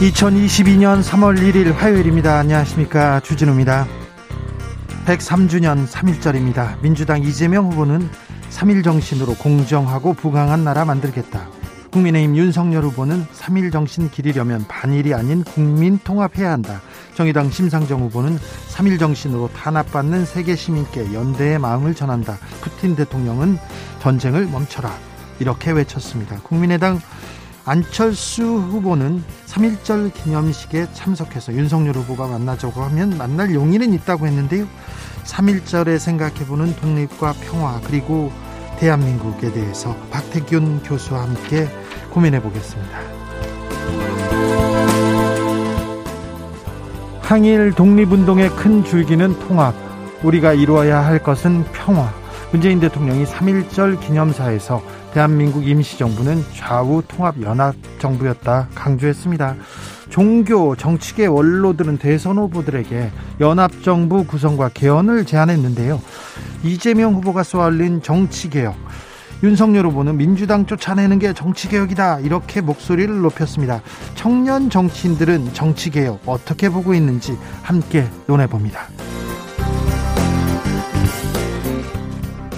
2022년 3월 1일 화요일입니다. 안녕하십니까. 주진우입니다. 103주년 3일절입니다. 민주당 이재명 후보는 3일 정신으로 공정하고 부강한 나라 만들겠다. 국민의힘 윤석열 후보는 3일 정신 기리려면 반일이 아닌 국민 통합해야 한다. 정의당 심상정 후보는 3일 정신으로 탄압받는 세계 시민께 연대의 마음을 전한다. 푸틴 대통령은 전쟁을 멈춰라. 이렇게 외쳤습니다. 국민의당 안철수 후보는 3.1절 기념식에 참석해서 윤석열 후보가 만나자고 하면 만날 용의는 있다고 했는데요. 3.1절에 생각해보는 독립과 평화 그리고 대한민국에 대해서 박태균 교수와 함께 고민해 보겠습니다. 항일 독립운동의 큰 줄기는 통합, 우리가 이루어야 할 것은 평화. 문재인 대통령이 3.1절 기념사에서 대한민국 임시정부는 좌우 통합 연합 정부였다 강조했습니다. 종교, 정치계 원로들은 대선 후보들에게 연합 정부 구성과 개헌을 제안했는데요. 이재명 후보가 쏘아올린 정치 개혁. 윤석열 후보는 민주당 쫓아내는 게 정치개혁이다. 이렇게 목소리를 높였습니다. 청년 정치인들은 정치개혁 어떻게 보고 있는지 함께 논해봅니다.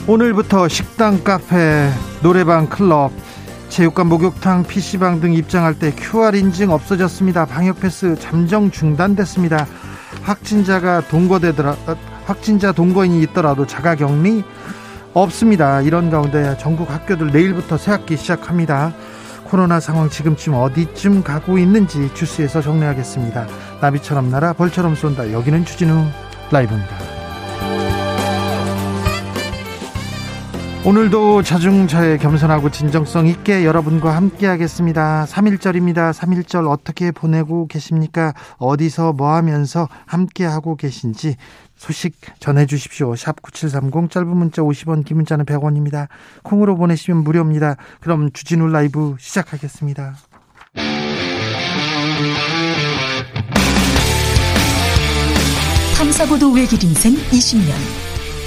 오늘부터 식당, 카페, 노래방, 클럽, 체육관, 목욕탕, PC방 등 입장할 때 QR 인증 없어졌습니다. 방역 패스 잠정 중단됐습니다. 확진자가 동거되더라 확진자 동거인이 있더라도 자가 격리 없습니다. 이런 가운데 전국 학교들 내일부터 새학기 시작합니다. 코로나 상황 지금쯤 어디쯤 가고 있는지 주스에서 정리하겠습니다. 나비처럼 날아 벌처럼 쏜다. 여기는 추진우 라이브입니다. 오늘도 자중차에 겸손하고 진정성 있게 여러분과 함께 하겠습니다. 3일절입니다. 3일절 어떻게 보내고 계십니까? 어디서 뭐 하면서 함께 하고 계신지 소식 전해 주십시오. 샵 9730 짧은 문자 50원 긴 문자는 100원입니다. 콩으로 보내시면 무료입니다. 그럼 주진우 라이브 시작하겠습니다. 탐사보도 외길 인생 20년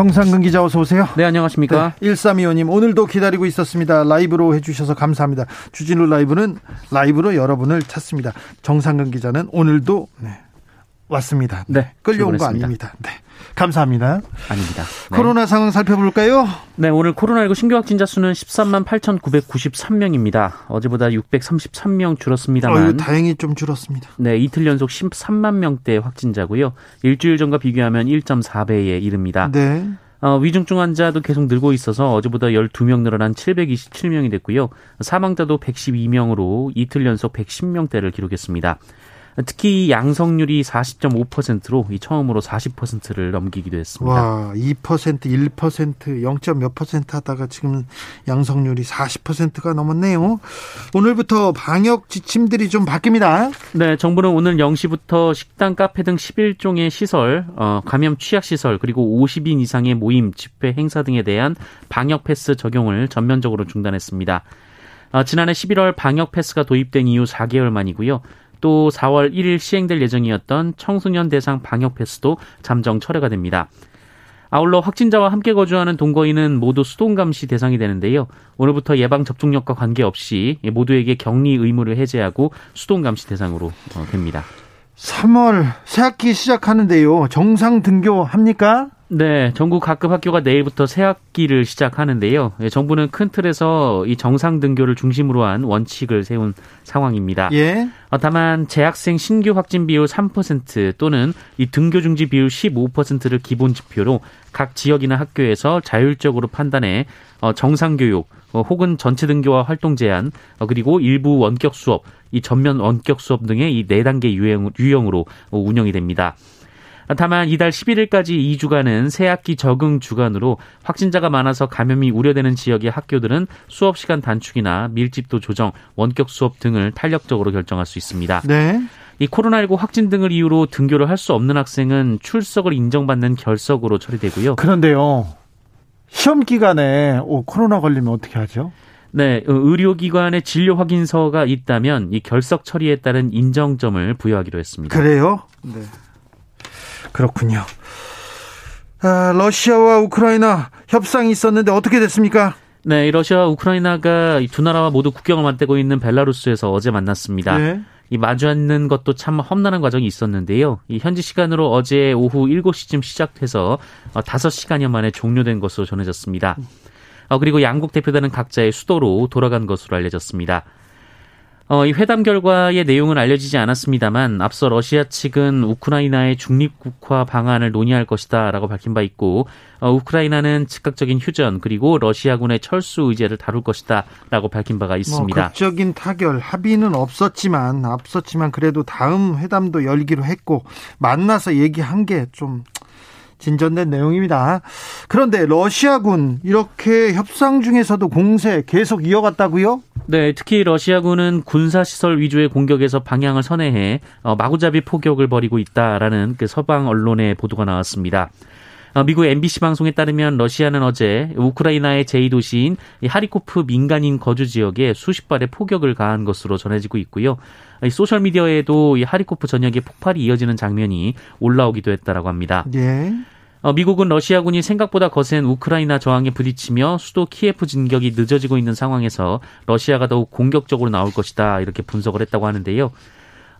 정상근 기자 어서 오세요. 네, 안녕하십니까. 네, 1325님 오늘도 기다리고 있었습니다. 라이브로 해주셔서 감사합니다. 주진우 라이브는 라이브로 여러분을 찾습니다. 정상근 기자는 오늘도 네, 왔습니다. 네, 끌려온 거 아닙니다. 네. 감사합니다. 아닙니다. 네. 코로나 상황 살펴볼까요? 네, 오늘 코로나19 신규 확진자 수는 13만 8,993명입니다. 어제보다 633명 줄었습니다만. 어유, 다행히 좀 줄었습니다. 네, 이틀 연속 13만 명대 확진자고요. 일주일 전과 비교하면 1.4배에 이릅니다. 네. 어, 위중증 환자도 계속 늘고 있어서 어제보다 12명 늘어난 727명이 됐고요. 사망자도 112명으로 이틀 연속 110명대를 기록했습니다. 특히 양성률이 40.5%로 이 처음으로 40%를 넘기기도 했습니다. 와, 2% 1% 0. 몇 퍼센트 하다가 지금 양성률이 40%가 넘었네요. 오늘부터 방역 지침들이 좀 바뀝니다. 네, 정부는 오늘 0시부터 식당, 카페 등 11종의 시설, 어, 감염 취약 시설 그리고 50인 이상의 모임, 집회, 행사 등에 대한 방역 패스 적용을 전면적으로 중단했습니다. 어, 지난해 11월 방역 패스가 도입된 이후 4개월 만이고요. 또 4월 1일 시행될 예정이었던 청소년 대상 방역 패스도 잠정 철회가 됩니다. 아울러 확진자와 함께 거주하는 동거인은 모두 수동 감시 대상이 되는데요. 오늘부터 예방 접종력과 관계없이 모두에게 격리 의무를 해제하고 수동 감시 대상으로 어, 됩니다. 3월 새학기 시작하는데요. 정상 등교 합니까? 네, 전국 각급 학교가 내일부터 새 학기를 시작하는데요. 예, 정부는 큰 틀에서 이 정상 등교를 중심으로 한 원칙을 세운 상황입니다. 예. 어, 다만 재학생 신규 확진 비율 3% 또는 이 등교 중지 비율 15%를 기본 지표로 각 지역이나 학교에서 자율적으로 판단해 어, 정상 교육 어, 혹은 전체 등교와 활동 제한 그리고 일부 원격 수업, 이 전면 원격 수업 등의 이 네 단계 유형, 유형으로 운영이 됩니다. 다만 이달 11일까지 2주간은 새학기 적응 주간으로 확진자가 많아서 감염이 우려되는 지역의 학교들은 수업 시간 단축이나 밀집도 조정, 원격 수업 등을 탄력적으로 결정할 수 있습니다. 네. 이 코로나19 확진 등을 이유로 등교를 할 수 없는 학생은 출석을 인정받는 결석으로 처리되고요. 그런데요. 시험 기간에 코로나 걸리면 어떻게 하죠? 네, 어, 의료기관에 진료 확인서가 있다면 이 결석 처리에 따른 인정점을 부여하기로 했습니다. 그래요? 네. 그렇군요. 아, 러시아와 우크라이나 협상이 있었는데 어떻게 됐습니까? 네, 러시아와 우크라이나가 두 나라와 모두 국경을 맞대고 있는 벨라루스에서 어제 만났습니다. 네. 이 마주 앉는 것도 참 험난한 과정이 있었는데요. 이 현지 시간으로 어제 오후 7시쯤 시작돼서 5시간여 어, 만에 종료된 것으로 전해졌습니다. 어, 그리고 양국 대표단은 각자의 수도로 돌아간 것으로 알려졌습니다. 어, 이 회담 결과의 내용은 알려지지 않았습니다만 앞서 러시아 측은 우크라이나의 중립국화 방안을 논의할 것이다라고 밝힌 바 있고 어, 우크라이나는 즉각적인 휴전 그리고 러시아군의 철수 의제를 다룰 것이다라고 밝힌 바가 있습니다. 뭐 극적인 타결 합의는 없었지만 앞섰지만 그래도 다음 회담도 열기로 했고 만나서 얘기한 게좀 진전된 내용입니다. 그런데 러시아군 이렇게 협상 중에서도 공세 계속 이어갔다고요? 네, 특히 러시아군은 군사 시설 위주의 공격에서 방향을 선회해 어, 마구잡이 포격을 벌이고 있다라는 그 서방 언론의 보도가 나왔습니다. 어, 미국 NBC 방송에 따르면 러시아는 어제 우크라이나의 제2도시인 하리코프 민간인 거주 지역에 수십 발의 포격을 가한 것으로 전해지고 있고요. 소셜 미디어에도 하리코프 전역에 폭발이 이어지는 장면이 올라오기도 했다라고 합니다. 예. 어, 미국은 러시아군이 생각보다 거센 우크라이나 저항에 부딪히며 수도 키예프 진격이 늦어지고 있는 상황에서 러시아가 더욱 공격적으로 나올 것이다 이렇게 분석을 했다고 하는데요.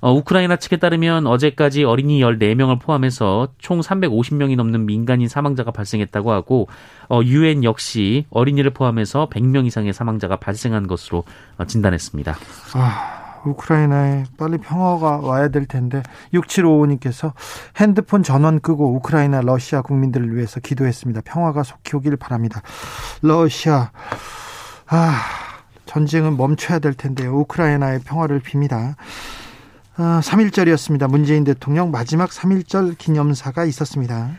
어, 우크라이나 측에 따르면 어제까지 어린이 14명을 포함해서 총 350명이 넘는 민간인 사망자가 발생했다고 하고 어, 유엔 역시 어린이를 포함해서 100명 이상의 사망자가 발생한 것으로 어, 진단했습니다. 아. 우크라이나에 빨리 평화가 와야 될 텐데 6755님께서 핸드폰 전원 끄고 우크라이나 러시아 국민들을 위해서 기도했습니다. 평화가 속히 오길 바랍니다. 러시아 아 전쟁은 멈춰야 될 텐데요. 우크라이나의 평화를 빕니다. 아, 3일절이었습니다. 문재인 대통령 마지막 3일절 기념사가 있었습니다.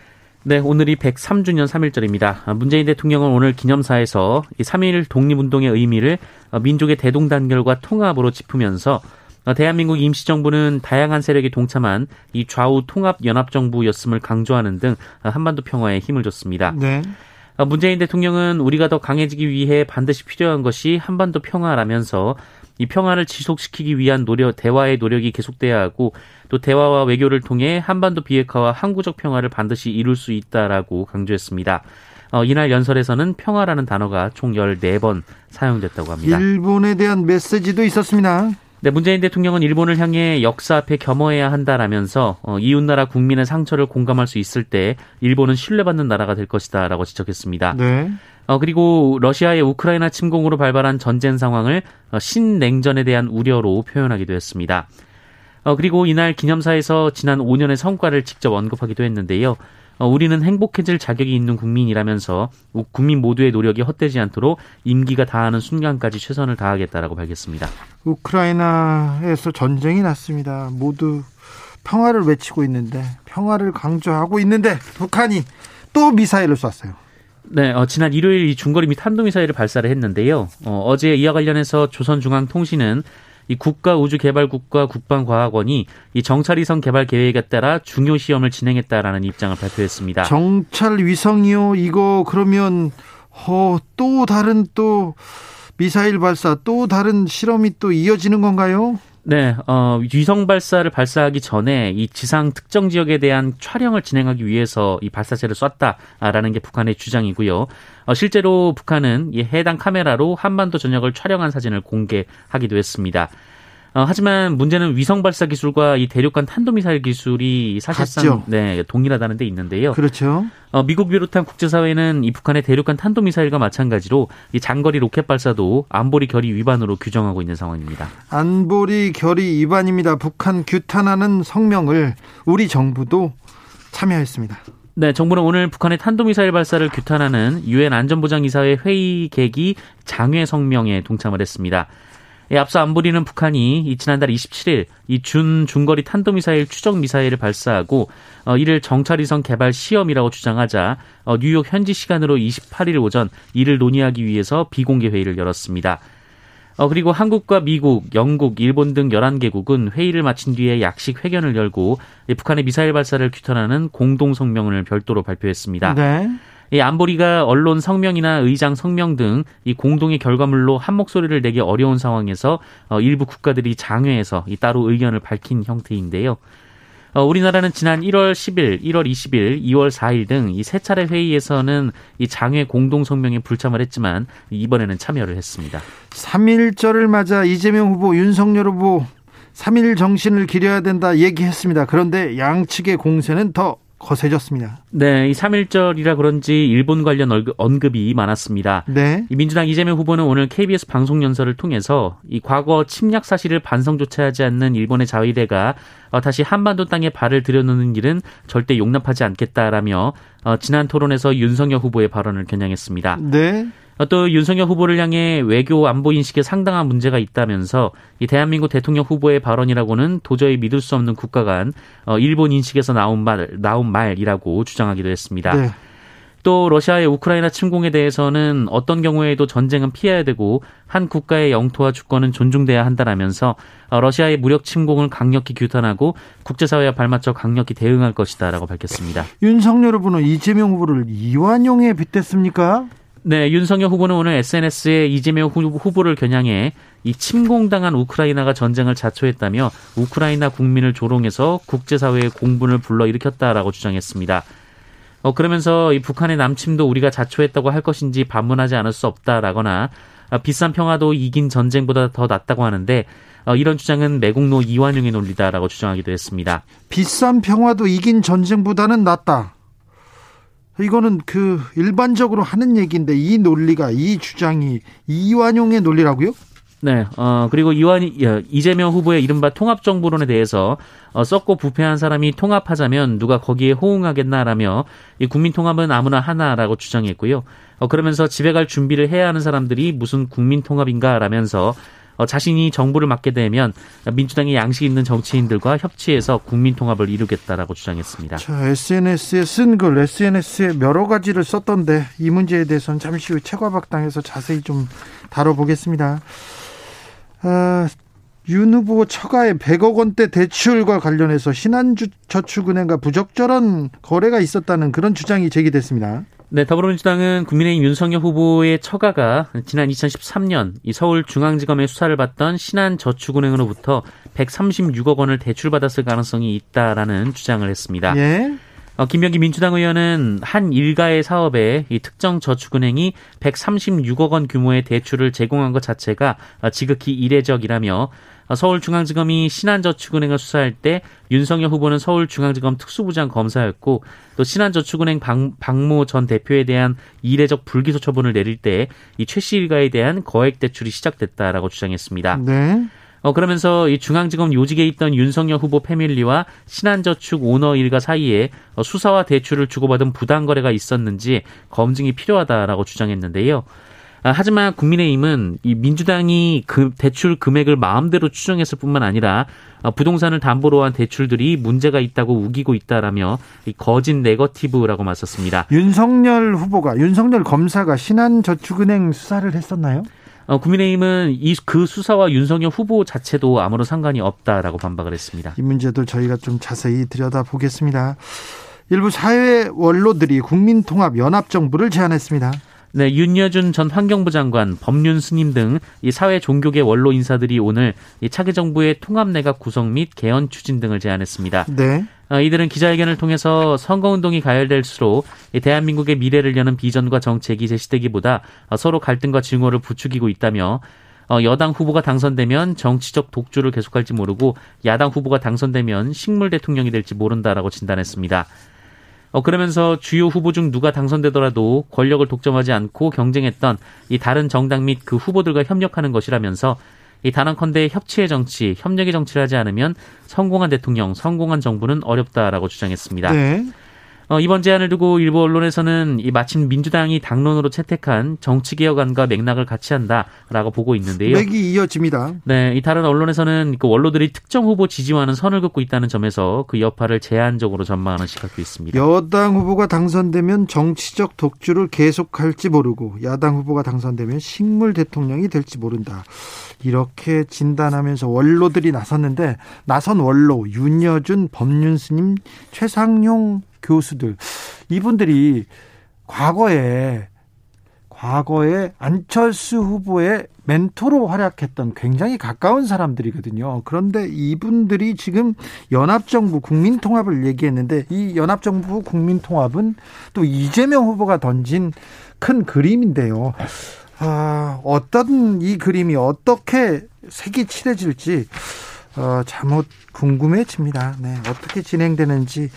네, 오늘이 103주년 3일절입니다. 문재인 대통령은 오늘 기념사에서 이 3일 독립운동의 의미를 민족의 대동단결과 통합으로 짚으면서 대한민국 임시정부는 다양한 세력이 동참한 이 좌우 통합 연합정부였음을 강조하는 등 한반도 평화에 힘을 줬습니다. 네. 문재인 대통령은 우리가 더 강해지기 위해 반드시 필요한 것이 한반도 평화라면서 이 평화를 지속시키기 위한 노력, 대화의 노력이 계속돼야 하고 또 대화와 외교를 통해 한반도 비핵화와 항구적 평화를 반드시 이룰 수 있다라고 강조했습니다. 어, 이날 연설에서는 평화라는 단어가 총 14번 사용됐다고 합니다. 일본에 대한 메시지도 있었습니다. 네, 문재인 대통령은 일본을 향해 역사 앞에 겸허해야 한다라면서 어, 이웃나라 국민의 상처를 공감할 수 있을 때 일본은 신뢰받는 나라가 될 것이다라고 지적했습니다. 네. 어, 그리고 러시아의 우크라이나 침공으로 발발한 전쟁 상황을 어, 신냉전에 대한 우려로 표현하기도 했습니다. 어, 그리고 이날 기념사에서 지난 5년의 성과를 직접 언급하기도 했는데요. 어, 우리는 행복해질 자격이 있는 국민이라면서 국민 모두의 노력이 헛되지 않도록 임기가 다하는 순간까지 최선을 다하겠다라고 밝혔습니다. 우크라이나에서 전쟁이 났습니다. 모두 평화를 외치고 있는데 평화를 강조하고 있는데 북한이 또 미사일을 쐈어요. 네, 어, 지난 일요일 중거리 및 탄도미사일을 발사를 했는데요. 어, 어제 이와 관련해서 조선중앙통신은 이 국가우주개발국과 국방과학원이 이 정찰위성 개발 계획에 따라 중요 시험을 진행했다라는 입장을 발표했습니다. 정찰위성이요? 이거 그러면 어, 또 다른 또 미사일 발사 또 다른 실험이 또 이어지는 건가요? 네, 어, 위성 발사를 발사하기 전에 이 지상 특정 지역에 대한 촬영을 진행하기 위해서 이 발사체를 쐈다라는 게 북한의 주장이고요. 어, 실제로 북한은 이 해당 카메라로 한반도 전역을 촬영한 사진을 공개하기도 했습니다. 어, 하지만 문제는 위성 발사 기술과 이 대륙간 탄도미사일 기술이 사실상 같죠. 네, 동일하다는 데 있는데요. 그렇죠. 어, 미국 비롯한 국제사회는 이 북한의 대륙간 탄도미사일과 마찬가지로 이 장거리 로켓 발사도 안보리 결의 위반으로 규정하고 있는 상황입니다. 안보리 결의 위반입니다. 북한 규탄하는 성명을 우리 정부도 참여했습니다. 네, 정부는 오늘 북한의 탄도미사일 발사를 규탄하는 유엔 안전보장이사회 회의 계기 장외 성명에 동참을 했습니다. 예, 앞서 안보리는 북한이 지난달 27일 이 준 중거리 탄도미사일 추적 미사일을 발사하고 어, 이를 정찰위성 개발 시험이라고 주장하자 어, 뉴욕 현지 시간으로 28일 오전 이를 논의하기 위해서 비공개 회의를 열었습니다. 어, 그리고 한국과 미국, 영국, 일본 등 11개국은 회의를 마친 뒤에 약식 회견을 열고 북한의 미사일 발사를 규탄하는 공동 성명을 별도로 발표했습니다. 네. 이 안보리가 언론 성명이나 의장 성명 등 이 공동의 결과물로 한 목소리를 내기 어려운 상황에서 어, 일부 국가들이 장외에서 이 따로 의견을 밝힌 형태인데요. 어, 우리나라는 지난 1월 10일, 1월 20일, 2월 4일 등 이 세 차례 회의에서는 이 장외 공동 성명에 불참을 했지만 이번에는 참여를 했습니다. 3.1절을 맞아 이재명 후보, 윤석열 후보 3.1 정신을 기려야 된다 얘기했습니다. 그런데 양측의 공세는 더 거세졌습니다. 네, 이 3.1절이라 그런지 일본 관련 언급이 많았습니다. 네. 이 민주당 이재명 후보는 오늘 KBS 방송 연설을 통해서 이 과거 침략 사실을 반성조차 하지 않는 일본의 자위대가 어, 다시 한반도 땅에 발을 들여놓는 일은 절대 용납하지 않겠다라며 어, 지난 토론에서 윤석열 후보의 발언을 겨냥했습니다. 네. 어, 또 윤석열 후보를 향해 외교 안보 인식에 상당한 문제가 있다면서 이 대한민국 대통령 후보의 발언이라고는 도저히 믿을 수 없는 국가 간 어, 일본 인식에서 나온 말 나온 말이라고 주장하기도 했습니다. 네. 또 러시아의 우크라이나 침공에 대해서는 어떤 경우에도 전쟁은 피해야 되고 한 국가의 영토와 주권은 존중돼야 한다라면서 어, 러시아의 무력 침공을 강력히 규탄하고 국제사회와 발맞춰 강력히 대응할 것이다라고 밝혔습니다. 윤석열 후보는 이재명 후보를 이완용에 빗댔습니까? 네, 윤석열 후보는 오늘 SNS에 이재명 후보를 겨냥해 이 침공당한 우크라이나가 전쟁을 자초했다며 우크라이나 국민을 조롱해서 국제사회의 공분을 불러일으켰다라고 주장했습니다. 어, 그러면서 이 북한의 남침도 우리가 자초했다고 할 것인지 반문하지 않을 수 없다라거나 어, 비싼 평화도 이긴 전쟁보다 더 낫다고 하는데 어, 이런 주장은 매국노 이완용의 논리다라고 주장하기도 했습니다. 비싼 평화도 이긴 전쟁보다는 낫다. 이거는 그 일반적으로 하는 얘기인데 이 논리가 이 주장이 이완용의 논리라고요? 네, 어, 그리고 이완, 이재명 후보의 이른바 통합 정부론에 대해서, 어, 썩고 부패한 사람이 통합하자면 누가 거기에 호응하겠나라며, 이 국민 통합은 아무나 하나라고 주장했고요. 어, 그러면서 집에 갈 준비를 해야 하는 사람들이 무슨 국민 통합인가라면서, 어, 자신이 정부를 맡게 되면 민주당의 양식 있는 정치인들과 협치해서 국민 통합을 이루겠다라고 주장했습니다. 자, SNS에 쓴 글, SNS에 여러 가지를 썼던데 이 문제에 대해서는 잠시 후 최과박당에서 자세히 좀 다뤄보겠습니다. 아, 윤 후보 처가에 100억 원대 대출과 관련해서 신한저축은행과 부적절한 거래가 있었다는 그런 주장이 제기됐습니다. 네, 더불어민주당은 국민의힘 윤석열 후보의 처가가 지난 2013년 이 서울중앙지검의 수사를 받던 신한저축은행으로부터 136억 원을 대출받았을 가능성이 있다라는 주장을 했습니다. 예. 어, 김병기 민주당 의원은 한 일가의 사업에 이 특정 저축은행이 136억 원 규모의 대출을 제공한 것 자체가 지극히 이례적이라며 서울중앙지검이 신한저축은행을 수사할 때 윤석열 후보는 서울중앙지검 특수부장 검사였고 또 신한저축은행 박, 박모 전 대표에 대한 이례적 불기소 처분을 내릴 때 이 최 씨 일가에 대한 거액 대출이 시작됐다라고 주장했습니다. 네. 어, 그러면서 이 중앙지검 요직에 있던 윤석열 후보 패밀리와 신한저축 오너 일가 사이에 어, 수사와 대출을 주고받은 부당 거래가 있었는지 검증이 필요하다라고 주장했는데요. 아, 하지만 국민의힘은 이 민주당이 그 대출 금액을 마음대로 추정했을 뿐만 아니라 어, 부동산을 담보로 한 대출들이 문제가 있다고 우기고 있다라며 이 거짓 네거티브라고 맞섰습니다. 윤석열 후보가 윤석열 검사가 신한저축은행 수사를 했었나요? 어, 국민의힘은 이 그 수사와 윤석열 후보 자체도 아무런 상관이 없다라고 반박을 했습니다. 이 문제도 저희가 좀 자세히 들여다보겠습니다. 일부 사회 원로들이 국민통합 연합 정부를 제안했습니다. 네, 윤여준 전 환경부 장관, 법륜 스님 등 이 사회 종교계 원로 인사들이 오늘 이 차기 정부의 통합 내각 구성 및 개헌 추진 등을 제안했습니다. 네. 어, 이들은 기자회견을 통해서 선거운동이 가열될수록 대한민국의 미래를 여는 비전과 정책이 제시되기보다 어, 서로 갈등과 증오를 부추기고 있다며 어, 여당 후보가 당선되면 정치적 독주를 계속할지 모르고 야당 후보가 당선되면 식물 대통령이 될지 모른다라고 진단했습니다. 어, 그러면서 주요 후보 중 누가 당선되더라도 권력을 독점하지 않고 경쟁했던 이 다른 정당 및 그 후보들과 협력하는 것이라면서 이 단언컨대 협치의 정치, 협력의 정치를 하지 않으면 성공한 대통령, 성공한 정부는 어렵다라고 주장했습니다. 네. 어, 이번 제안을 두고 일부 언론에서는 이 마침 민주당이 당론으로 채택한 정치개혁안과 맥락을 같이 한다라고 보고 있는데요. 맥이 이어집니다. 네, 이 다른 언론에서는 그 원로들이 특정 후보 지지와는 선을 긋고 있다는 점에서 그 여파를 제한적으로 전망하는 시각도 있습니다. 여당 후보가 당선되면 정치적 독주를 계속할지 모르고 야당 후보가 당선되면 식물 대통령이 될지 모른다. 이렇게 진단하면서 원로들이 나섰는데 나선 원로 윤여준 법륜스님 최상용 교수들 이분들이 과거에 과거에 안철수 후보의 멘토로 활약했던 굉장히 가까운 사람들이거든요. 그런데 이분들이 지금 연합정부 국민통합을 얘기했는데 이 연합정부 국민통합은 또 이재명 후보가 던진 큰 그림인데요. 아, 어떤 이 그림이 어떻게 색이 칠해질지 어, 잘못 궁금해집니다. 네, 어떻게 진행되는지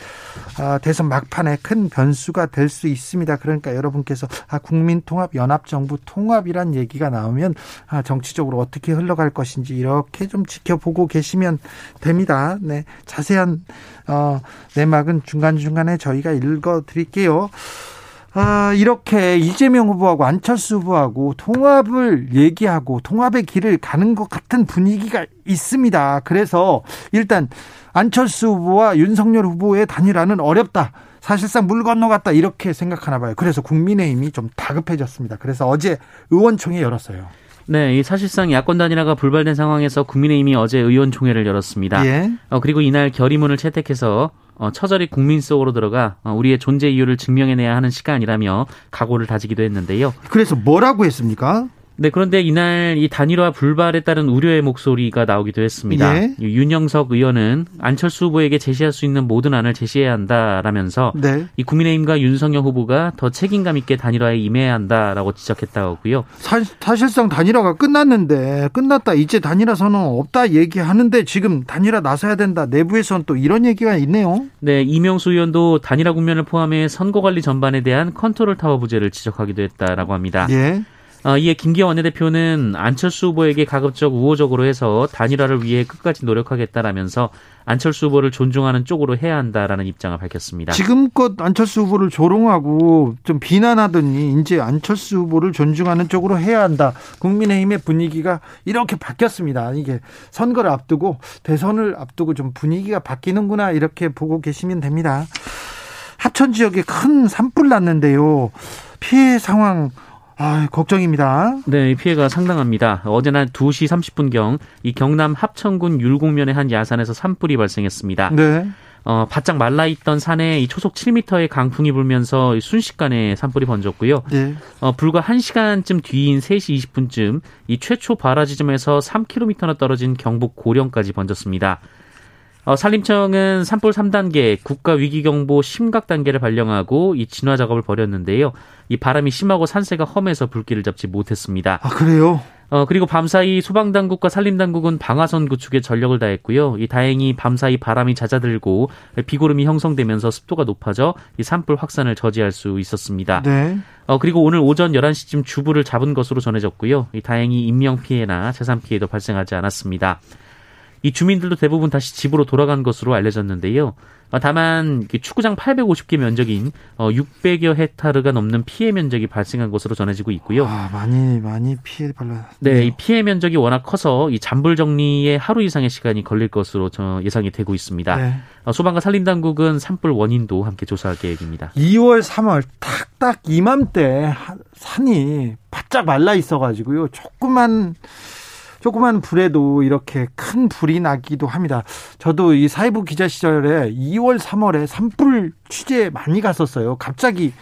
아, 대선 막판에 큰 변수가 될 수 있습니다. 그러니까 여러분께서 아, 국민통합, 연합정부 통합이란 얘기가 나오면 아, 정치적으로 어떻게 흘러갈 것인지 이렇게 좀 지켜보고 계시면 됩니다. 네, 자세한 어, 내막은 중간 중간에 저희가 읽어드릴게요. 아, 이렇게 이재명 후보하고 안철수 후보하고 통합을 얘기하고 통합의 길을 가는 것 같은 분위기가 있습니다. 그래서 일단 안철수 후보와 윤석열 후보의 단일화는 어렵다. 사실상 물 건너갔다 이렇게 생각하나 봐요. 그래서 국민의힘이 좀 다급해졌습니다. 그래서 어제 의원총회 열었어요. 네, 사실상 야권 단일화가 불발된 상황에서 국민의힘이 어제 의원총회를 열었습니다. 예. 어, 그리고 이날 결의문을 채택해서 어, 처절히 국민 속으로 들어가 어, 우리의 존재 이유를 증명해내야 하는 시간이라며 각오를 다지기도 했는데요. 그래서 뭐라고 했습니까? 네, 그런데 이날 이 단일화 불발에 따른 우려의 목소리가 나오기도 했습니다. 예. 윤영석 의원은 안철수 후보에게 제시할 수 있는 모든 안을 제시해야 한다라면서 네. 이 국민의힘과 윤석열 후보가 더 책임감 있게 단일화에 임해야 한다라고 지적했다고요. 사, 사실상 단일화가 끝났는데 끝났다 이제 단일화 선언 없다 얘기하는데 지금 단일화 나서야 된다 내부에서는 또 이런 얘기가 있네요. 네, 이명수 의원도 단일화 국면을 포함해 선거관리 전반에 대한 컨트롤 타워 부재를 지적하기도 했다라고 합니다. 예. 어, 이에 김기현 원내대표는 안철수 후보에게 가급적 우호적으로 해서 단일화를 위해 끝까지 노력하겠다라면서 안철수 후보를 존중하는 쪽으로 해야 한다라는 입장을 밝혔습니다. 지금껏 안철수 후보를 조롱하고 좀 비난하더니 이제 안철수 후보를 존중하는 쪽으로 해야 한다. 국민의힘의 분위기가 이렇게 바뀌었습니다. 이게 선거를 앞두고 대선을 앞두고 좀 분위기가 바뀌는구나 이렇게 보고 계시면 됩니다. 하천 지역에 큰 산불 났는데요. 피해 상황 아, 걱정입니다. 네, 피해가 상당합니다. 어제 날 2시 30분경 이 경남 합천군 율곡면의 한 야산에서 산불이 발생했습니다. 네. 어, 바짝 말라 있던 산에 이 초속 7m의 강풍이 불면서 순식간에 산불이 번졌고요. 네. 어, 불과 1시간쯤 뒤인 3시 20분쯤 이 최초 발화 지점에서 3km나 떨어진 경북 고령까지 번졌습니다. 어, 산림청은 산불 3단계 국가 위기 경보 심각 단계를 발령하고 이 진화 작업을 벌였는데요. 이 바람이 심하고 산세가 험해서 불길을 잡지 못했습니다. 아 그래요? 어 그리고 밤사이 소방당국과 산림당국은 방화선 구축에 전력을 다했고요. 이 다행히 밤사이 바람이 잦아들고 비구름이 형성되면서 습도가 높아져 이 산불 확산을 저지할 수 있었습니다. 네. 어 그리고 오늘 오전 11시쯤 주부를 잡은 것으로 전해졌고요. 이 다행히 인명 피해나 재산 피해도 발생하지 않았습니다. 이 주민들도 대부분 다시 집으로 돌아간 것으로 알려졌는데요. 어, 다만 축구장 850개 면적인 600여 어, 헥타르가 넘는 피해 면적이 발생한 것으로 전해지고 있고요. 아, 많이 많이 피해 발라. 네, 이 피해 면적이 워낙 커서 이 잔불 정리에 하루 이상의 시간이 걸릴 것으로 예상이 되고 있습니다. 네. 어, 소방과 산림 당국은 산불 원인도 함께 조사할 계획입니다. 2월, 3월 딱딱 이맘때 산이 바짝 말라 있어 가지고요. 조그만 조그만 불에도 이렇게 큰 불이 나기도 합니다. 저도 이 사회부 기자 시절에 2월, 3월에 산불 취재 많이 갔었어요. 갑자기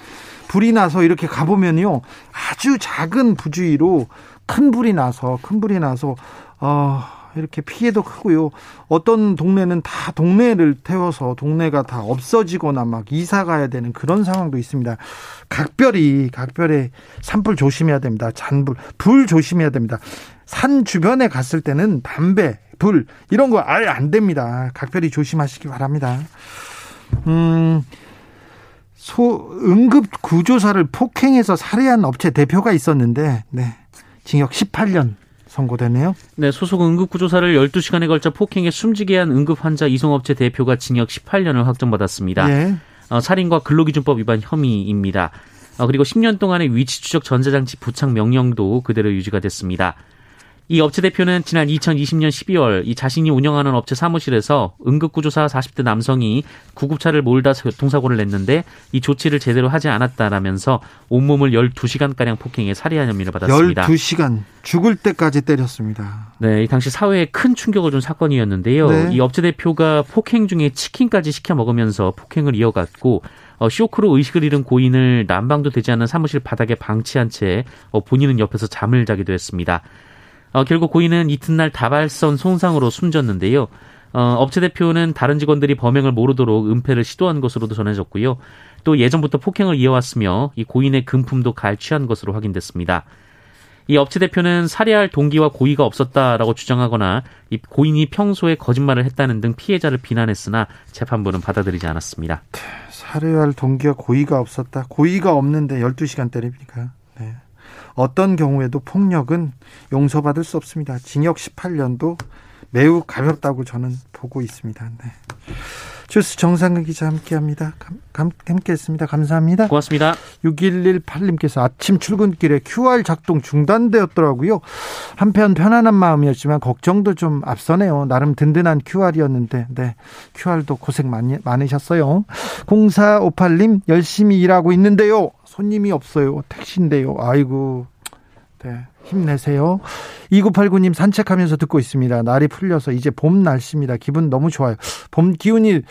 불이 나서 이렇게 가보면요. 아주 작은 부주의로 큰 불이 나서, 큰 불이 나서, 어, 이렇게 피해도 크고요. 어떤 동네는 다 동네를 태워서 동네가 다 없어지거나 막 이사 가야 되는 그런 상황도 있습니다. 각별히 각별히 산불 조심해야 됩니다. 잔불, 불 조심해야 됩니다. 산 주변에 갔을 때는 담배, 불 이런 거 아예 안 됩니다. 각별히 조심하시기 바랍니다. 음. 소 응급 구조사를 폭행해서 살해한 업체 대표가 있었는데 네. 징역 18년 선고되네요. 네, 소속 응급구조사를 12시간에 걸쳐 폭행해 숨지게 한 응급환자 이송업체 대표가 징역 18년을 확정받았습니다. 네. 어, 살인과 근로기준법 위반 혐의입니다. 어, 그리고 10년 동안의 위치 추적 전자장치 부착 명령도 그대로 유지가 됐습니다. 이 업체 대표는 지난 2020년 12월 이 자신이 운영하는 업체 사무실에서 응급구조사 40대 남성이 구급차를 몰다 교통사고를 냈는데 이 조치를 제대로 하지 않았다라면서 온몸을 12시간가량 폭행해 살해한 혐의를 받았습니다. 12시간 죽을 때까지 때렸습니다. 네, 이 당시 사회에 큰 충격을 준 사건이었는데요. 네. 이 업체 대표가 폭행 중에 치킨까지 시켜 먹으면서 폭행을 이어갔고 어, 쇼크로 의식을 잃은 고인을 난방도 되지 않는 사무실 바닥에 방치한 채 어, 본인은 옆에서 잠을 자기도 했습니다. 어, 결국 고인은 이튿날 다발성 손상으로 숨졌는데요. 어, 업체 대표는 다른 직원들이 범행을 모르도록 은폐를 시도한 것으로도 전해졌고요. 또 예전부터 폭행을 이어왔으며 이 고인의 금품도 갈취한 것으로 확인됐습니다. 이 업체 대표는 살해할 동기와 고의가 없었다라고 주장하거나 이 고인이 평소에 거짓말을 했다는 등 피해자를 비난했으나 재판부는 받아들이지 않았습니다. 살해할 동기와 고의가 없었다. 고의가 없는데 12시간 때립니까? 네. 어떤 경우에도 폭력은 용서받을 수 없습니다. 징역 18년도 매우 가볍다고 저는 보고 있습니다. 네. 주스 정상근 기자 함께합니다. 함께했습니다. 감사합니다. 고맙습니다. 6118님께서 아침 출근길에 QR 작동 중단되었더라고요. 한편 편안한 마음이었지만 걱정도 좀 앞서네요. 나름 든든한 QR이었는데 네 QR도 고생 많이 많으셨어요. 0458님 열심히 일하고 있는데요. 손님이 없어요. 택시인데요. 아이고 네. 힘내세요. 2989님 산책하면서 듣고 있습니다. 날이 풀려서 이제 봄 날씨입니다. 기분 너무 좋아요. 봄 기운이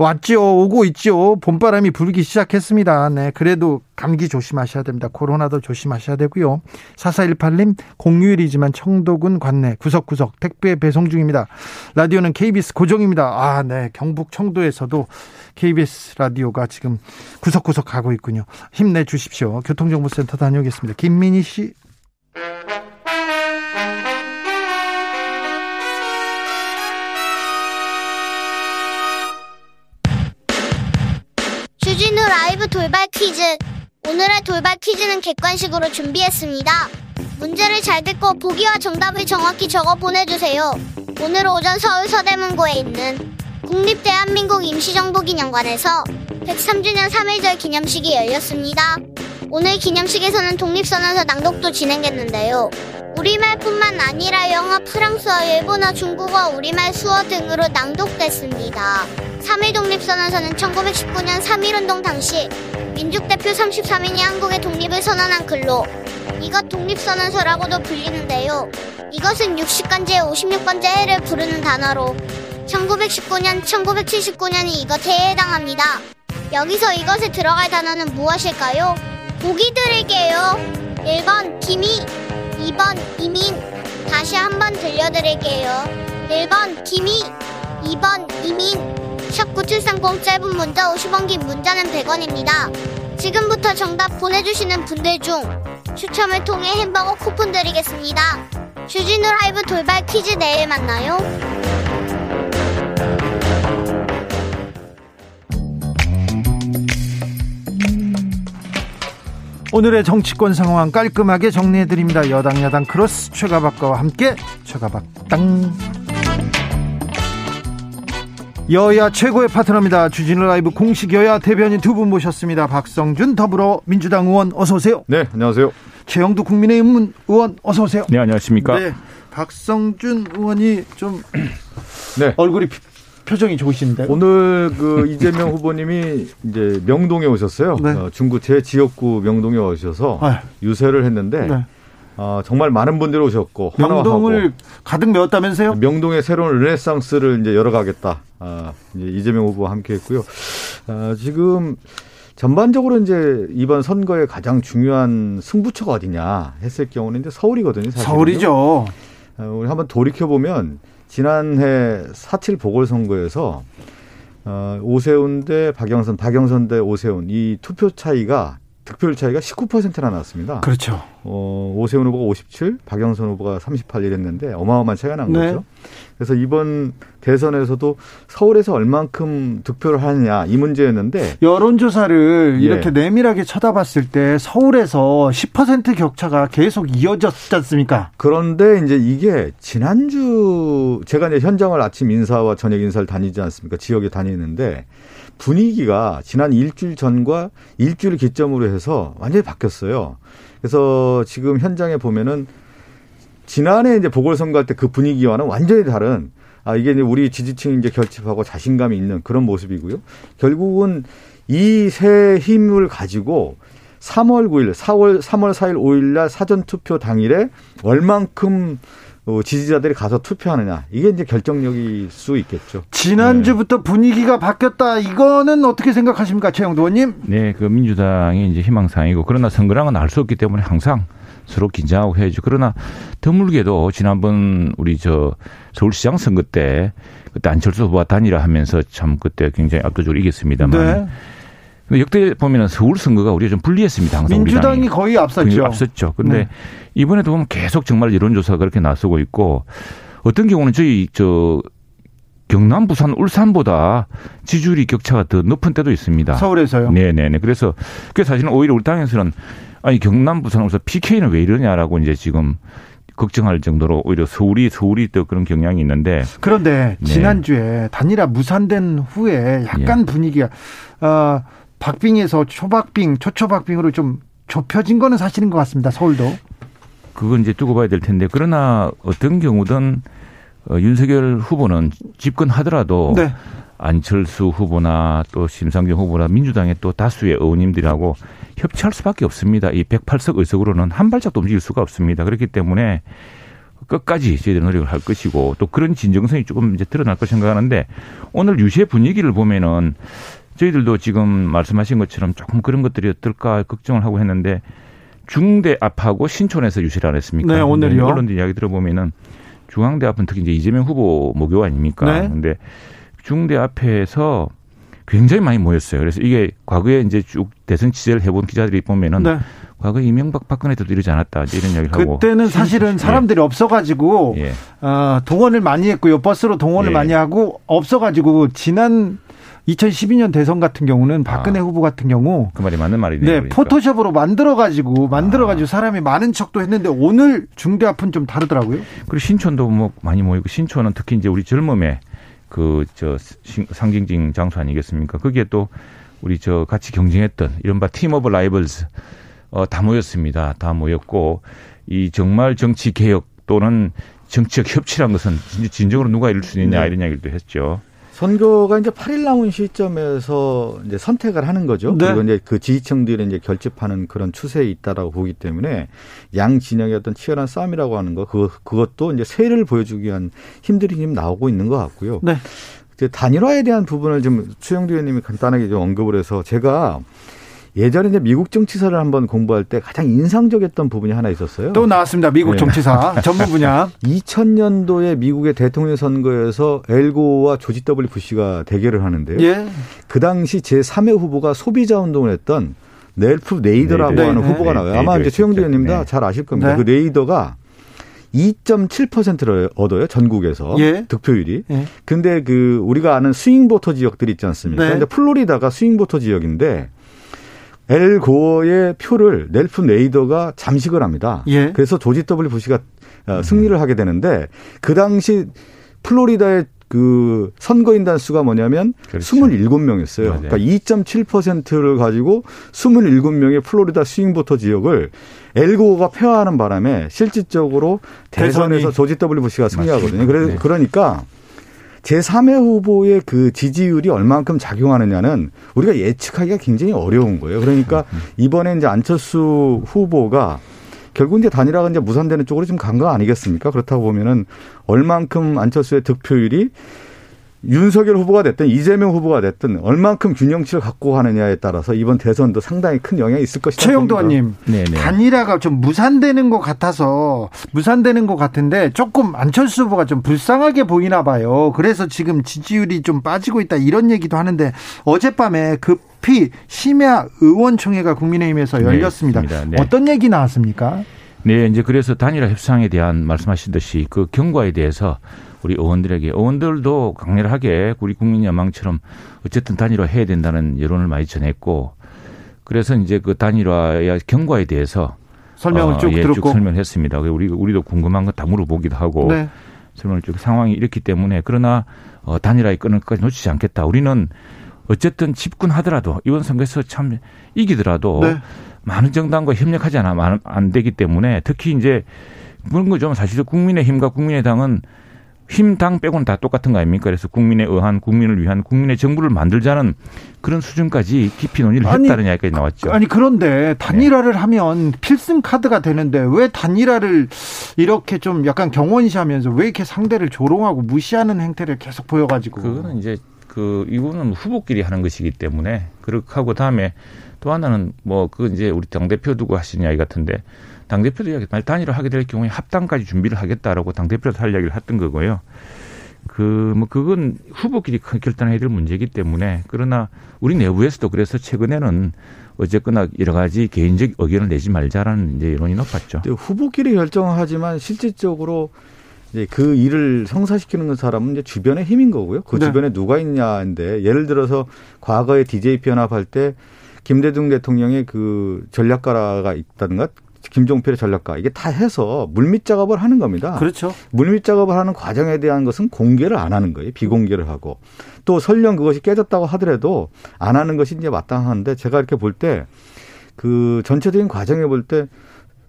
왔죠. 오고 있죠. 봄바람이 불기 시작했습니다. 네. 그래도 감기 조심하셔야 됩니다. 코로나도 조심하셔야 되고요. 4418님, 공휴일이지만 청도군 관내 구석구석 택배 배송 중입니다. 라디오는 KBS 고정입니다. 아, 네. 경북 청도에서도 KBS 라디오가 지금 구석구석 가고 있군요. 힘내 주십시오. 교통정보센터 다녀오겠습니다. 김민희 씨. 주진우 라이브 돌발 퀴즈. 오늘의 돌발 퀴즈는 객관식으로 준비했습니다. 문제를 잘 듣고 보기와 정답을 정확히 적어 보내주세요. 오늘 오전 서울 서대문고에 있는 국립대한민국 임시정보기념관에서 103주년 3일절 기념식이 열렸습니다. 오늘 기념식에서는 독립선언서 낭독도 진행했는데요. 우리말뿐만 아니라 영어, 프랑스어, 일본어, 중국어, 우리말, 수어 등으로 낭독됐습니다. 3일 독립선언서는 1919년 3.1운동 당시 민족대표 33인이 한국의 독립을 선언한 글로 이것 독립선언서라고도 불리는데요. 이것은 60간지의 56번째 해를 부르는 단어로 1919년, 1979년이 이것 해에 해당합니다. 여기서 이것에 들어갈 단어는 무엇일까요? 보기 드릴게요. 1번 김희, 2번 이민. 다시 한번 들려드릴게요. 1번 김희, 2번 이민. 샵 9730 짧은 문자 50원 긴 문자는 100원입니다. 지금부터 정답 보내주시는 분들 중 추첨을 통해 햄버거 쿠폰 드리겠습니다. 주진우 라이브 돌발 퀴즈 내일 만나요. 오늘의 정치권 상황 깔끔하게 정리해드립니다. 여당 야당 크로스 최가박과 함께 최가박 땅 여야 최고의 파트너입니다. 주진우 라이브 공식 여야 대변인 두 분 모셨습니다. 박성준 더불어민주당 의원 어서 오세요. 네, 안녕하세요. 최영두 국민의힘 의원 어서 오세요. 네, 안녕하십니까. 네, 박성준 의원이 좀 네. 얼굴이 표정이 좋으신데 오늘 그 이재명 후보님이 이제 명동에 오셨어요. 네. 어, 중구 제 지역구 명동에 오셔서 아. 유세를 했는데 네. 어, 정말 많은 분들이 오셨고 명동을 가득 메웠다면서요? 명동의 새로운 르네상스를 이제 열어가겠다. 아, 이제 이재명 후보와 함께했고요. 아, 지금 전반적으로 이제 이번 선거에 가장 중요한 승부처가 어디냐 했을 경우는 이제 서울이거든요. 사실은요. 서울이죠. 어, 우리 한번 돌이켜 보면 지난해 4.7 보궐선거에서 어, 오세훈 대 박영선, 박영선 대 오세훈 이 투표 차이가 득표율 차이가 19%나 났습니다. 그렇죠. 어, 오세훈 후보가 57, 박영선 후보가 38 이랬는데 어마어마한 차이가 난 네. 거죠. 그래서 이번 대선에서도 서울에서 얼만큼 득표를 하느냐 이 문제였는데 여론조사를 예. 이렇게 내밀하게 쳐다봤을 때 서울에서 10% 격차가 계속 이어졌지 않습니까? 그런데 이제 이게 지난주 제가 이제 현장을 아침 인사와 저녁 인사를 다니지 않습니까? 지역에 다니는데 분위기가 지난 일주일 전과 일주일 기점으로 해서 완전히 바뀌었어요. 그래서 지금 현장에 보면은 지난해 이제 보궐선거 할 때 그 분위기와는 완전히 다른 아 이게 이제 우리 지지층이 이제 결집하고 자신감이 있는 그런 모습이고요. 결국은 이 새 힘을 가지고 3월 9일, 4월 3월 4일 5일 날 사전 투표 당일에 얼만큼 어, 지지자들이 가서 투표하느냐 이게 이제 결정력일 수 있겠죠. 지난주부터 네. 분위기가 바뀌었다. 이거는 어떻게 생각하십니까, 최영도 의원님? 네, 그 민주당이 이제 희망사항이고 그러나 선거랑은 알 수 없기 때문에 항상 서로 긴장하고 해야죠. 그러나 드물게도 지난번 우리 저 서울시장 선거 때 그때 안철수 후보와 단일화 하면서 참 그때 굉장히 압도적으로 이겼습니다만. 네. 역대 보면 은 서울 선거가 우리가 좀 불리했습니다. 항상 민주당이 거의 앞섰죠. 앞섰죠. 근데 네. 이번에도 보면 계속 정말 여론조사가 그렇게 나서고 있고 어떤 경우는 저희 저 경남, 부산, 울산보다 지지율이 격차가 더 높은 때도 있습니다. 서울에서요? 네네네. 그래서 그 사실은 오히려 우리 당에서는 아니 경남, 부산, 울산 PK는 왜 이러냐라고 이제 지금 걱정할 정도로 오히려 서울이 서울이 또 그런 경향이 있는데 그런데 네. 지난주에 단일화 무산된 후에 약간 예. 분위기가 어, 박빙에서 초박빙, 초초박빙으로 좀 좁혀진 거는 사실인 것 같습니다. 서울도. 그건 이제 두고 봐야 될 텐데 그러나 어떤 경우든 어, 윤석열 후보는 집권하더라도 네. 안철수 후보나 또 심상정 후보나 민주당의 또 다수의 의원님들하고 협치할 수밖에 없습니다. 이 108석 의석으로는 한 발짝도 움직일 수가 없습니다. 그렇기 때문에 끝까지 저희들 노력을 할 것이고 또 그런 진정성이 조금 이제 드러날 거 생각하는데 오늘 유세 분위기를 보면은 저희들도 지금 말씀하신 것처럼 조금 그런 것들이 어떨까 걱정을 하고 했는데 중대 앞하고 신촌에서 유세를 안 했습니까? 네, 오늘요. 언론들 이야기 들어보면은 중앙대 앞은 특히 이제 이재명 후보 모교 아닙니까? 네. 근데 중대 앞에서 굉장히 많이 모였어요. 그래서 이게 과거에 이제 쭉 대선 취재를 해본 기자들이 보면은 네. 과거 이명박 박근혜 때도 이러지 않았다 이런 이야기를 하고 그때는 사실은 사람들이 예. 없어가지고 예. 어, 동원을 많이 했고요 버스로 동원을 예. 많이 하고 없어가지고 지난 2012년 대선 같은 경우는 박근혜 아, 후보 같은 경우 그 말이 맞는 말이네요. 네, 그러니까. 포토샵으로 만들어 가지고 만들어 가지고 아. 사람이 많은 척도 했는데 오늘 중대 앞은 좀 다르더라고요. 그리고 신촌도 뭐 많이 모이고 신촌은 특히 이제 우리 젊음의 그 저 상징적인 장소 아니겠습니까? 거기에 또 우리 저 같이 경쟁했던 이른바 team of rivals 어, 다 모였습니다. 다 모였고 이 정말 정치 개혁 또는 정치적 협치란 것은 진정으로 누가 이룰 수 있느냐 네. 이런 이야기도 했죠. 선거가 이제 8일 남은 시점에서 이제 선택을 하는 거죠. 네. 그리고 이제 그 지지층들이 이제 결집하는 그런 추세에 있다라고 보기 때문에 양 진영의 어떤 치열한 싸움이라고 하는 거, 그 그것도 이제 세를 보여주기 위한 힘들이 지금 나오고 있는 것 같고요. 네. 단일화에 대한 부분을 좀 추영두 의원님이 간단하게 좀 언급을 해서 제가 예전에 이제 미국 정치사를 한번 공부할 때 가장 인상적이었던 부분이 하나 있었어요. 또 나왔습니다. 미국 네. 정치사 전문 분야. 2000년도에 미국의 대통령 선거에서 엘고와 조지 W 부시가 대결을 하는데요. 예. 그 당시 제3회 후보가 소비자 운동을 했던 랠프 네이더라고 네, 하는 네, 후보가 나와요. 아마 이제 최형두 의원님 다잘 네. 아실 겁니다. 네. 그 네이더가 2.7%를 얻어요 전국에서 예. 득표율이. 예. 근데 그 우리가 아는 swing voter 지역들이 있지 않습니까? 네. 근데 플로리다가 swing voter 지역인데 앨 고어의 표를 랠프 네이더가 잠식을 합니다. 예. 그래서 조지 W 부시가 어, 승리를 하게 되는데 그 당시 플로리다의 그 선거인단 수가 뭐냐면 그렇죠. 27명이었어요. 맞아요. 그러니까 2.7%를 가지고 27명의 플로리다 스윙보터 지역을 엘고가 폐화하는 바람에 실질적으로 대선에서 조지 W 부시가 승리하거든요. 그래, 네. 그러니까 제3회 후보의 그 지지율이 얼만큼 작용하느냐는 우리가 예측하기가 굉장히 어려운 거예요. 그러니까 이번에 이제 안철수 후보가 결국 이제 단일화가 이제 무산되는 쪽으로 좀간거 아니겠습니까? 그렇다고 보면은 얼만큼 안철수의 득표율이 윤석열 후보가 됐든 이재명 후보가 됐든 얼만큼 균형치를 갖고 가느냐에 따라서 이번 대선도 상당히 큰 영향이 있을 것이다. 최영도 의원님, 단일화가 좀 무산되는 것 같아서 무산되는 것 같은데 조금 안철수 후보가 좀 불쌍하게 보이나 봐요. 그래서 지금 지지율이 좀 빠지고 있다 이런 얘기도 하는데 어젯밤에 급히 심야 의원총회가 국민의힘에서 네, 열렸습니다. 네, 네. 어떤 얘기 나왔습니까? 네, 이제 그래서 단일화 협상에 대한 말씀하신 듯이 그 경과에 대해서 우리 의원들에게 의원들도 강렬하게 우리 국민 여망처럼 어쨌든 단일화 해야 된다는 여론을 많이 전했고 그래서 이제 그 단일화의 경과에 대해서 설명을 쭉 어, 예, 쭉 설명했습니다. 우리 우리도 궁금한 거 다 물어보기도 하고 네. 설명을 쭉 상황이 이렇기 때문에 그러나 어, 단일화의 끈을 끝까지 놓치지 않겠다. 우리는 어쨌든 집권하더라도 이번 선거에서 참 이기더라도 네. 많은 정당과 협력하지 않으면 안 되기 때문에 특히 이제 그런 거죠. 사실 국민의힘과 국민의당은 힘당 빼고는 다 똑같은 거 아닙니까? 그래서 국민에 의한 국민을 위한 국민의 정부를 만들자는 그런 수준까지 깊이 논의를 아니, 했다는 이야기까지 나왔죠. 아니 그런데 단일화를 네. 하면 필승 카드가 되는데 왜 단일화를 이렇게 좀 약간 경원시하면서 왜 이렇게 상대를 조롱하고 무시하는 행태를 계속 보여가지고 그거는 이제 그 이거는 후보끼리 하는 것이기 때문에 그렇게 하고 다음에 또 하나는 뭐 그 이제 우리 당 대표 두고 하신 이야기 같은데 당 대표도 이야기 말 단일화 하게 될 경우에 합당까지 준비를 하겠다라고 당 대표도 할 이야기를 했던 거고요. 그 뭐 그건 후보끼리 결단해야 될 문제이기 때문에 그러나 우리 내부에서도 그래서 최근에는 어쨌거나 여러 가지 개인적 의견을 내지 말자라는 이제 여론이 높았죠. 후보끼리 결정하지만 실질적으로 이제 그 일을 성사시키는 사람은 이제 주변의 힘인 거고요. 그 네. 주변에 누가 있냐인데 예를 들어서 과거에 DJP 연합할 때 김대중 대통령의 그 전략가가 있다든가 김종필의 전략가 이게 다 해서 물밑 작업을 하는 겁니다. 그렇죠. 물밑 작업을 하는 과정에 대한 것은 공개를 안 하는 거예요. 비공개를 하고 또 설령 그것이 깨졌다고 하더라도 안 하는 것이 이제 마땅한데 제가 이렇게 볼 때 그 전체적인 과정에 볼 때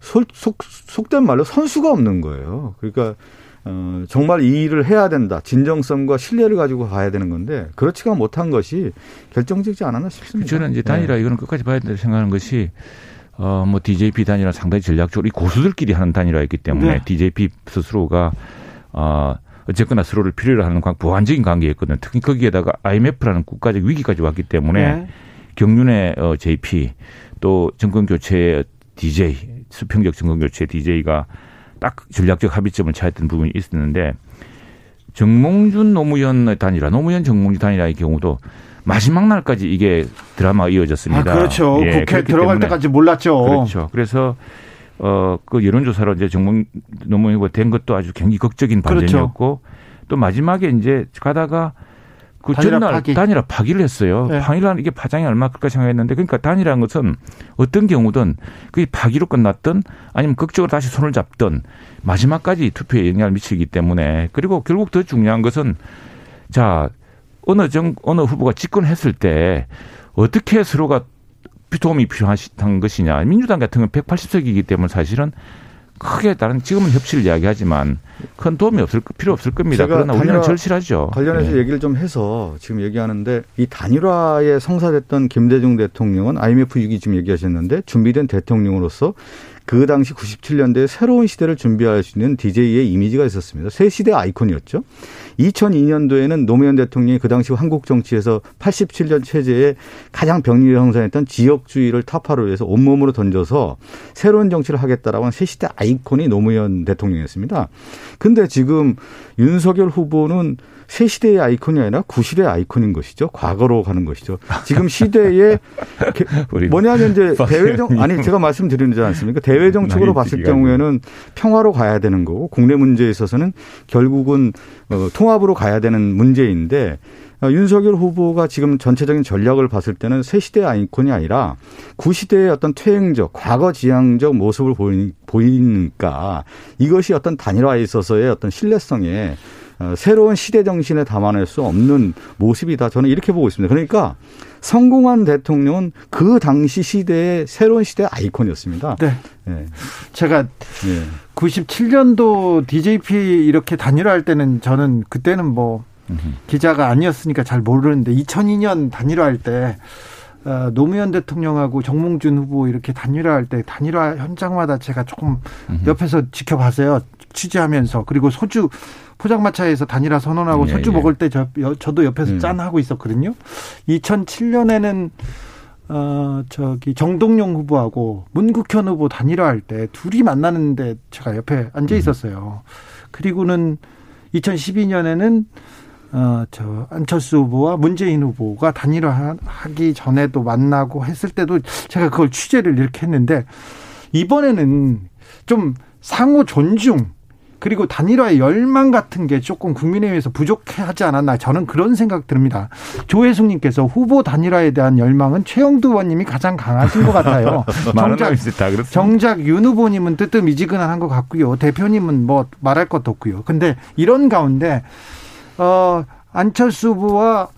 속, 속된 말로 선수가 없는 거예요. 그러니까 어, 정말 이 일을 해야 된다. 진정성과 신뢰를 가지고 가야 되는 건데 그렇지가 못한 것이 결정적이지 않았나 싶습니다. 저는 이제 단일화 네. 이거는 끝까지 봐야 된다고 생각하는 것이 어, 뭐 DJP 단일화 상당히 전략적으로 이 고수들끼리 하는 단일화였기 때문에 네. DJP 스스로가 어, 어쨌거나 서로를 필요로 하는 보완적인 관계였거든요. 특히 거기에다가 IMF라는 국가적 위기까지 왔기 때문에 네. 경륜의 어, JP 또 정권 교체의 DJ 수평적 정권 교체 DJ가 딱 전략적 합의점을 찾았던 부분이 있었는데 정몽준 노무현 단일화, 노무현 정몽준 단일화의 경우도 마지막 날까지 이게 드라마가 이어졌습니다. 아, 그렇죠. 예, 국회 들어갈 때까지 몰랐죠. 그렇죠. 그래서 어, 그 여론조사로 이제 정몽 노무현 후보 된 것도 아주 굉장히 극적인 그렇죠. 반전이었고 그렇죠. 또 마지막에 이제 가다가 그 전날 파기. 단일화 파기를 했어요. 네. 파기란 이게 파장이 얼마 클까 생각했는데 그러니까 단일화한 것은 어떤 경우든 그게 파기로 끝났든 아니면 극적으로 다시 손을 잡든 마지막까지 투표에 영향을 미치기 때문에 그리고 결국 더 중요한 것은 자 어느 정 어느 후보가 집권했을 때 어떻게 서로가 도움이 필요한 것이냐 민주당 같은 경우는 180석이기 때문에 사실은 크게 다른 지금은 협치를 이야기하지만 큰 도움이 없을 필요 없을 겁니다. 그러나 우리는 절실하죠. 관련해서 네. 얘기를 좀 해서 지금 얘기하는데 이 단일화에 성사됐던 김대중 대통령은 IMF 위기 지금 얘기하셨는데 준비된 대통령으로서 그 당시 97년대에 새로운 시대를 준비할 수 있는 DJ의 이미지가 있었습니다. 새 시대 아이콘이었죠. 2002년도에는 노무현 대통령이 그 당시 한국 정치에서 87년 체제에 가장 병리를 형성했던 지역주의를 타파로 해서 온몸으로 던져서 새로운 정치를 하겠다라고 하는 새 시대 아이콘이 노무현 대통령이었습니다. 근데 지금 윤석열 후보는 새 시대의 아이콘이 아니라 구시대의 아이콘인 것이죠. 과거로 가는 것이죠. 지금 시대에 뭐냐면 이제 대외정 아니 제가 말씀드리는 지 않습니까? 대외 정책으로 봤을 경우에는 평화로 가야 되는 거고 국내 문제에 있어서는 결국은 어, 통합으로 가야 되는 문제인데 어, 윤석열 후보가 지금 전체적인 전략을 봤을 때는 새 시대 아이콘이 아니라 구시대의 어떤 퇴행적, 과거 지향적 모습을 보이니까 이것이 어떤 단일화에 있어서의 어떤 신뢰성에 어, 새로운 시대 정신에 담아낼 수 없는 모습이다. 저는 이렇게 보고 있습니다. 그러니까 성공한 대통령은 그 당시 시대의 새로운 시대의 아이콘이었습니다. 네. 네. 제가 네. 97년도 DJP 이렇게 단일화할 때는 저는 그때는 뭐 기자가 아니었으니까 잘 모르는데 2002년 단일화할 때 어, 노무현 대통령하고 정몽준 후보 이렇게 단일화할 때 단일화 현장마다 제가 조금 옆에서 지켜봤어요. 취재하면서 그리고 소주 포장마차에서 단일화 선언하고 예, 소주 예. 먹을 때 저, 저도 옆에서 음. 짠 하고 있었거든요. 2007년에는 어 저기 정동영 후보하고 문국현 후보 단일화할 때 둘이 만나는데 제가 옆에 앉아 음. 있었어요. 그리고는 2012년에는 어, 저, 안철수 후보와 문재인 후보가 단일화하기 전에도 만나고 했을 때도 제가 그걸 취재를 이렇게 했는데, 이번에는 좀 상호 존중, 그리고 단일화의 열망 같은 게 조금 국민의힘에서 부족하지 않았나 저는 그런 생각 듭니다. 조혜숙님께서 후보 단일화에 대한 열망은 최영두 의원님이 가장 강하신 것 같아요. 정작, 정작 윤 후보님은 뜨뜻미지근한 것 같고요. 대표님은 뭐 말할 것도 없고요. 근데 이런 가운데 어, 안철수 후보와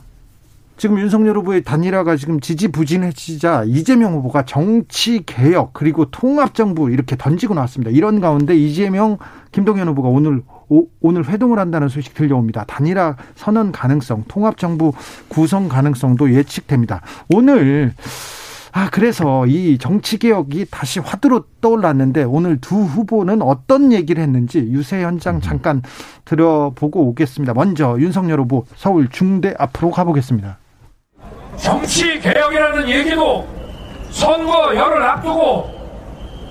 지금 윤석열 후보의 단일화가 지금 지지부진해지자 이재명 후보가 정치 개혁 그리고 통합 정부 이렇게 던지고 나왔습니다. 이런 가운데 이재명 김동연 후보가 오늘 오, 오늘 회동을 한다는 소식 들려옵니다. 단일화 선언 가능성, 통합 정부 구성 가능성도 예측됩니다. 오늘 아, 그래서 이 정치 개혁이 다시 화두로 떠올랐는데 오늘 두 후보는 어떤 얘기를 했는지 유세 현장 잠깐 들어보고 오겠습니다. 먼저 윤석열 후보 서울 중대 앞으로 가보겠습니다. 정치 개혁이라는 얘기도 선거 열을 앞두고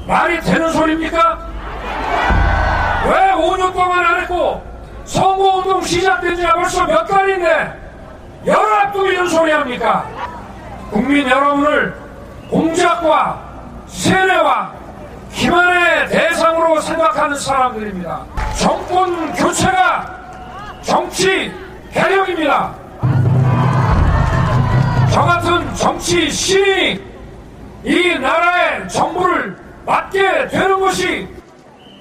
말이 되는 소리입니까? 왜 5년 동안 안 했고 선거운동 시작된 지가 벌써 몇 달인데 열 앞두고 이런 소리 합니까? 국민 여러분을 공작과 세뇌와 기만의 대상으로 생각하는 사람들입니다. 정권 교체가 정치 개혁입니다. 저 같은 정치 신이 이 나라의 정부를 맡게 되는 것이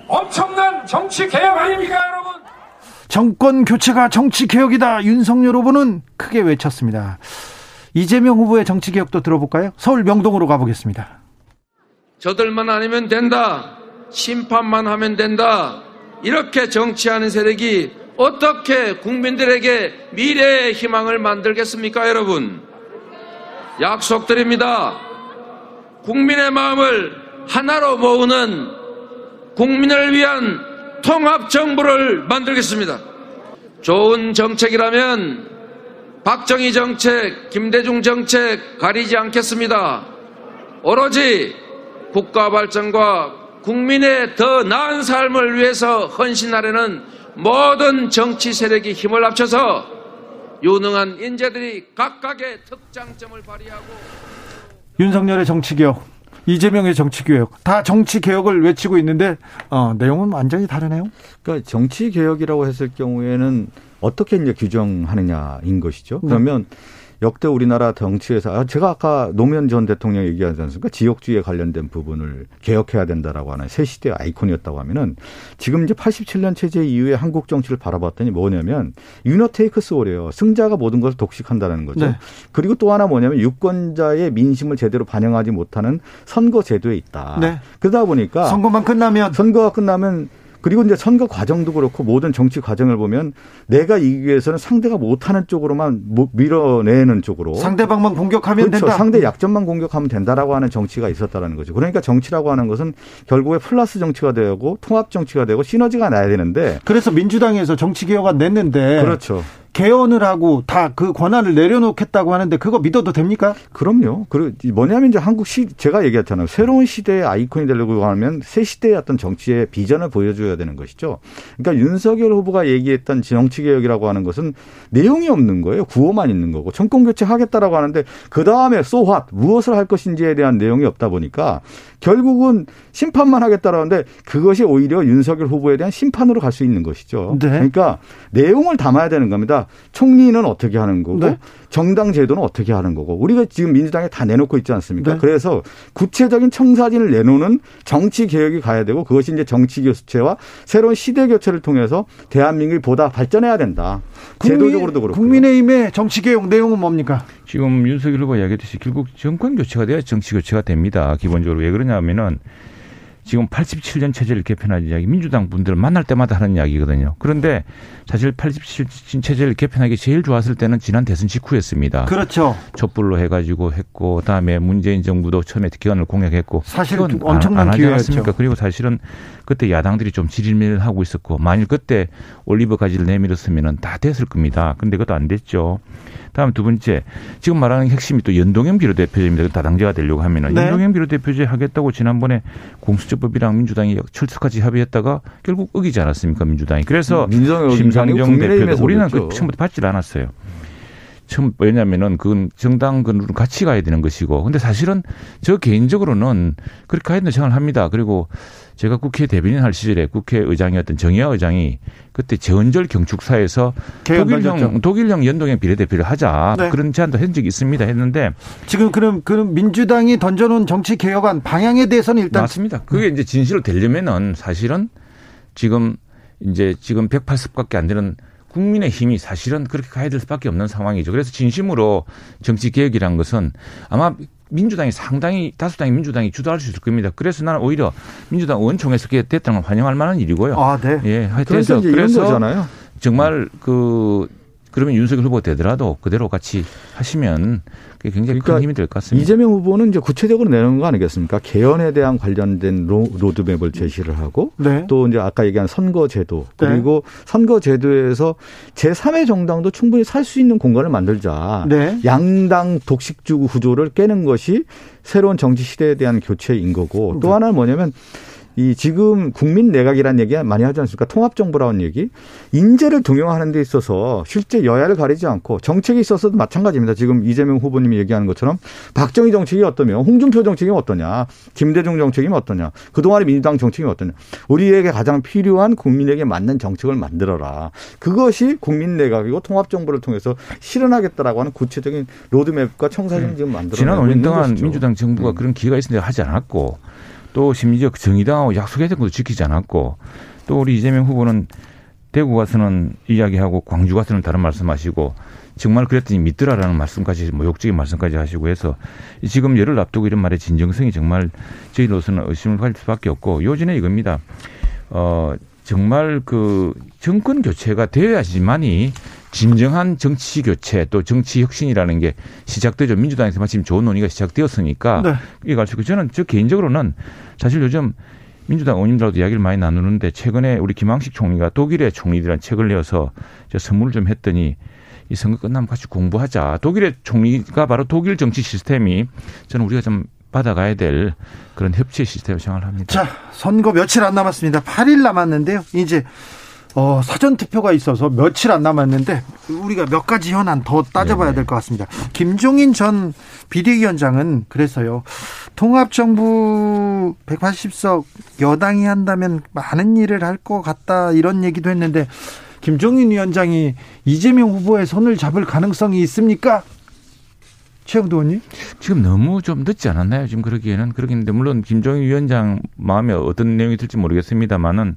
엄청난 정치 개혁 아닙니까, 여러분? 정권 교체가 정치 개혁이다. 윤석열 후보는 크게 외쳤습니다. 이재명 후보의 정치 개혁도 들어볼까요? 서울 명동으로 가보겠습니다. 저들만 아니면 된다. 심판만 하면 된다. 이렇게 정치하는 세력이 어떻게 국민들에게 미래의 희망을 만들겠습니까, 여러분? 약속드립니다. 국민의 마음을 하나로 모으는 국민을 위한 통합정부를 만들겠습니다. 좋은 정책이라면 박정희 정책, 김대중 정책 가리지 않겠습니다. 오로지 국가 발전과 국민의 더 나은 삶을 위해서 헌신하려는 모든 정치 세력이 힘을 합쳐서 유능한 인재들이 각각의 특장점을 발휘하고 윤석열의 정치개혁, 이재명의 정치개혁 다 정치개혁을 외치고 있는데 어, 내용은 완전히 다르네요. 그러니까 정치개혁이라고 했을 경우에는 어떻게 이제 규정하느냐인 것이죠. 네. 그러면 네. 역대 우리나라 정치에서 아, 제가 아까 노무현 전 대통령 얘기하지 않습니까? 지역주의에 관련된 부분을 개혁해야 된다라고 하는 새 시대의 아이콘이었다고 하면은 지금 이제 87년 체제 이후에 한국 정치를 바라봤더니 뭐냐면 유너 테이크스 오래요. 승자가 모든 것을 독식한다는 거죠. 네. 그리고 또 하나 뭐냐면 유권자의 민심을 제대로 반영하지 못하는 선거 제도에 있다. 네. 그러다 보니까 선거만 끝나면 선거가 끝나면 그리고 이제 선거 과정도 그렇고 모든 정치 과정을 보면 내가 이기기 위해서는 상대가 못하는 쪽으로만 밀어내는 쪽으로 상대방만 공격하면 그렇죠. 된다. 상대 약점만 공격하면 된다라고 하는 정치가 있었다라는 거죠. 그러니까 정치라고 하는 것은 결국에 플러스 정치가 되고 통합 정치가 되고 시너지가 나야 되는데 그래서 민주당에서 정치 개혁안 냈는데 그렇죠. 개헌을 하고 다 그 권한을 내려놓겠다고 하는데 그거 믿어도 됩니까? 그럼요. 그리고 뭐냐면 이제 한국 시 제가 얘기했잖아요. 새로운 시대의 아이콘이 되려고 하면 새 시대의 어떤 정치의 비전을 보여줘야 되는 것이죠. 그러니까 윤석열 후보가 얘기했던 정치 개혁이라고 하는 것은 내용이 없는 거예요. 구호만 있는 거고 정권 교체 하겠다라고 하는데 그 다음에 소화 무엇을 할 것인지에 대한 내용이 없다 보니까 결국은 심판만 하겠다라는데 그것이 오히려 윤석열 후보에 대한 심판으로 갈 수 있는 것이죠. 네. 그러니까 내용을 담아야 되는 겁니다. 총리는 어떻게 하는 거고 네. 정당 제도는 어떻게 하는 거고 우리가 지금 민주당에 다 내놓고 있지 않습니까? 네. 그래서 구체적인 청사진을 내놓는 정치 개혁이 가야 되고 그것이 이제 정치 교체와 새로운 시대 교체를 통해서 대한민국이 보다 발전해야 된다. 국민, 제도적으로도 그렇고 국민의힘의 정치 개혁 내용은 뭡니까? 지금 윤석열 후보가 이야기했듯이 결국 정권 교체가 돼야 정치 교체가 됩니다. 기본적으로 왜 그러냐면은 지금 87년 체제를 개편할 이야기 민주당 분들을 만날 때마다 하는 이야기거든요. 그런데 사실 87년 체제를 개편하기 제일 좋았을 때는 지난 대선 직후였습니다. 그렇죠. 촛불로 해가지고 했고 그다음에 문재인 정부도 처음에 기간을 공약했고 사실 엄청난 안, 기회였습니까? 그리고 사실은 그때 야당들이 좀 지질밀하고 있었고 만일 그때 올리브 가지를 내밀었으면은 다 됐을 겁니다. 근데 그것도 안 됐죠. 다음 두 번째 지금 말하는 핵심이 또 연동형 비례대표제입니다. 다당제가 되려고 하면은 네. 연동형 비례대표제 하겠다고 지난번에 공수처법이랑 민주당이 철수까지 합의했다가 결국 어기지 않았습니까 민주당이. 그래서 음, 심상정 대표도 우리는 그 처음부터 받질 않았어요. 처음 왜냐면은 그건 정당 그 같이 가야 되는 것이고 근데 사실은 저 개인적으로는 그렇게 가야 된다 생각을 합니다. 그리고 제가 국회 대변인 할 시절에 국회의장이었던 정의화 의장이 그때 재원절 경축사에서 독일형 독일형 연동형 비례대표를 하자 네. 그런 제안도 한 적이 있습니다 했는데 지금 그럼 그럼 민주당이 던져놓은 정치 개혁안 방향에 대해서는 일단 맞습니다. 그게 이제 진실로 되려면은 사실은 지금 이제 지금 180밖에 안 되는 국민의 힘이 사실은 그렇게 가야 될 수밖에 없는 상황이죠. 그래서 진심으로 정치 개혁이란 것은 아마 민주당이 상당히 다수당이 민주당이 주도할 수 있을 겁니다. 그래서 나는 오히려 민주당 의원총회에서 됐다는 건 환영할 만한 일이고요. 아, 네. 예, 하여튼 그래서 그래서 정말 그 그러면 윤석열 후보 되더라도 그대로 같이 하시면 그게 굉장히 그러니까 큰 힘이 될 것 같습니다. 이재명 후보는 이제 구체적으로 내는 거 아니겠습니까? 개헌에 대한 관련된 로, 드맵을 제시를 하고 네. 또 이제 아까 얘기한 선거제도 네. 그리고 네. 선거제도에서 제3의 정당도 충분히 살 수 있는 공간을 만들자. 네. 양당 독식주 구조를 깨는 것이 새로운 정치 시대에 대한 교체인 거고 또 네. 하나는 뭐냐면 이 지금 국민 내각이라는 얘기 많이 하지 않습니까? 통합 정부라는 얘기. 인재를 등용하는 데 있어서 실제 여야를 가리지 않고 정책이 있어서도 마찬가지입니다. 지금 이재명 후보님이 얘기하는 것처럼 박정희 정책이 어떠며 홍준표 정책이 어떠냐, 김대중 정책이 어떠냐, 그동안의 민주당 정책이 어떠냐. 우리에게 가장 필요한 국민에게 맞는 정책을 만들어라. 그것이 국민 내각이고 통합 정부를 통해서 실현하겠다라고 하는 구체적인 로드맵과 청사진 네. 지금 만들어 지난 5년 동안 민주당 정부가 음. 그런 기회가 있었는데 하지 않았고 또 심지어 정의당하고 약속했던 것도 지키지 않았고 또 우리 이재명 후보는 대구 가서는 이야기하고 광주 가서는 다른 말씀하시고 정말 그랬더니 믿더라라는 말씀까지 모욕적인 말씀까지 하시고 해서 지금 열흘 앞두고 이런 말의 진정성이 정말 저희로서는 의심을 가질 수밖에 없고 요즘에 이겁니다. 어 정말 그 정권 교체가 되어야지만이 진정한 정치 교체 또 정치 혁신이라는 게 시작되죠. 민주당에서 마침 좋은 논의가 시작되었으니까 네. 이게 갈수있고 저는 저 개인적으로는 사실 요즘 민주당 의원님들하고도 이야기를 많이 나누는데 최근에 우리 김황식 총리가 독일의 총리들한 책을 내어서 저 선물을 좀 했더니 이 선거 끝나면 같이 공부하자. 독일의 총리가 바로 독일 정치 시스템이 저는 우리가 좀 받아가야 될 그런 협치 시스템을 생각을 합니다. 자, 선거 며칠 안 남았습니다. 8일 남았는데요. 이제 어, 사전 투표가 있어서 며칠 안 남았는데 우리가 몇 가지 현안 더 따져봐야 될 것 같습니다. 김종인 전 비대위원장은 그래서요. 통합정부 180석 여당이 한다면 많은 일을 할 것 같다 이런 얘기도 했는데 김종인 위원장이 이재명 후보의 손을 잡을 가능성이 있습니까? 최영도 의원님? 지금 너무 좀 늦지 않았나요? 지금 그러기에는 그러겠는데 물론 김종인 위원장 마음에 어떤 내용이 들지 모르겠습니다만은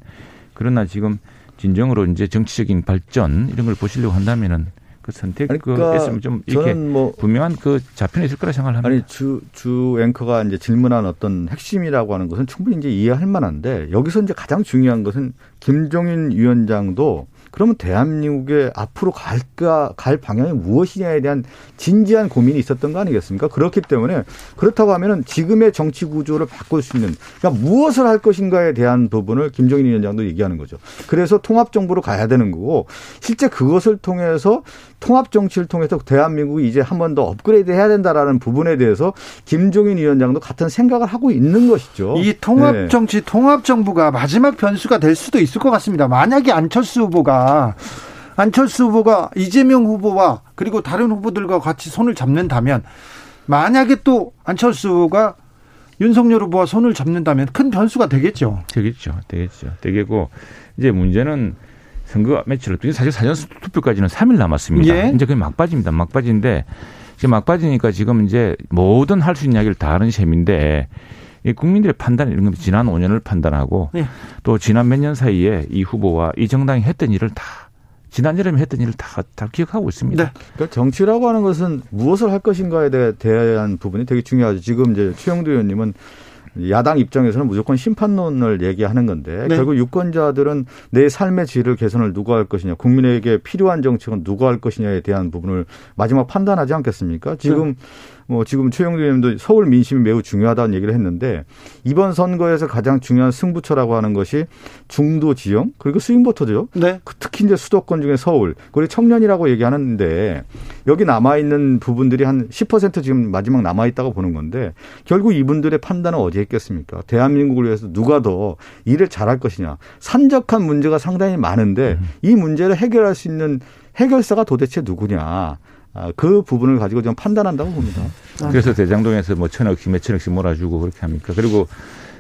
그러나 지금 진정으로 이제 정치적인 발전 이런 걸 보시려고 한다면은 그 선택 그러니까 했으면 좀 이렇게 뭐 분명한 그 자편이 있을 거라 생각을 합니다. 아니 주 주 앵커가 이제 질문한 어떤 핵심이라고 하는 것은 충분히 이제 이해할 만한데 여기서 이제 가장 중요한 것은 김종인 위원장도 그러면 대한민국의 앞으로 갈까 갈 방향이 무엇이냐에 대한 진지한 고민이 있었던 거 아니겠습니까? 그렇기 때문에 그렇다고 하면은 지금의 정치 구조를 바꿀 수 있는 그러니까 무엇을 할 것인가에 대한 부분을 김정인 위원장도 얘기하는 거죠. 그래서 통합 정부로 가야 되는 거고 실제 그것을 통해서 통합 정치를 통해서 대한민국이 이제 한 번 더 업그레이드 해야 된다라는 부분에 대해서 김종인 위원장도 같은 생각을 하고 있는 것이죠. 이 통합 네. 정치, 네. 통합 정부가 마지막 변수가 될 수도 있을 것 같습니다. 만약에 안철수 후보가 안철수 후보가 이재명 후보와 그리고 다른 후보들과 같이 손을 잡는다면 만약에 또 안철수 후보가 윤석열 후보와 손을 잡는다면 큰 변수가 되겠죠. 되겠죠. 되겠죠. 되겠고 이제 문제는 선거 매치를 사실 사전 투표까지는 3일 남았습니다. 예. 이제 그게 막빠집니다. 막빠지는데 지금 막빠지니까 지금 이제 모든 할 수 있는 이야기를 다 하는 셈인데 이 국민들의 판단 이런 건 지난 5년을 판단하고 예. 또 지난 몇 년 사이에 이 후보와 이 정당이 했던 일을 다 지난 여름에 했던 일을 다, 다 기억하고 있습니다. 네. 그러니까 정치라고 하는 것은 무엇을 할 것인가에 대한 부분이 되게 중요하죠. 지금 이제 최영두 의원님은 야당 입장에서는 무조건 심판론을 얘기하는 건데 네. 결국 유권자들은 내 삶의 질을 개선을 누가 할 것이냐, 국민에게 필요한 정책은 누가 할 것이냐에 대한 부분을 마지막 판단하지 않겠습니까? 지금 네. 뭐 지금 최영두 의원도 서울 민심이 매우 중요하다는 얘기를 했는데 이번 선거에서 가장 중요한 승부처라고 하는 것이 중도 지형 그리고 스윙보터죠. 네. 그 특히 이제 수도권 중에 서울 그리고 청년이라고 얘기하는데 여기 남아 있는 부분들이 한 10% 지금 마지막 남아 있다고 보는 건데 결국 이분들의 판단은 어디에 있겠습니까? 대한민국을 위해서 누가 더 일을 잘할 것이냐. 산적한 문제가 상당히 많은데 음. 이 문제를 해결할 수 있는 해결사가 도대체 누구냐. 아, 그 부분을 가지고 좀 판단한다고 봅니다. 그래서 대장동에서 뭐 천억씩 몇 천억씩 몰아주고 그렇게 합니까? 그리고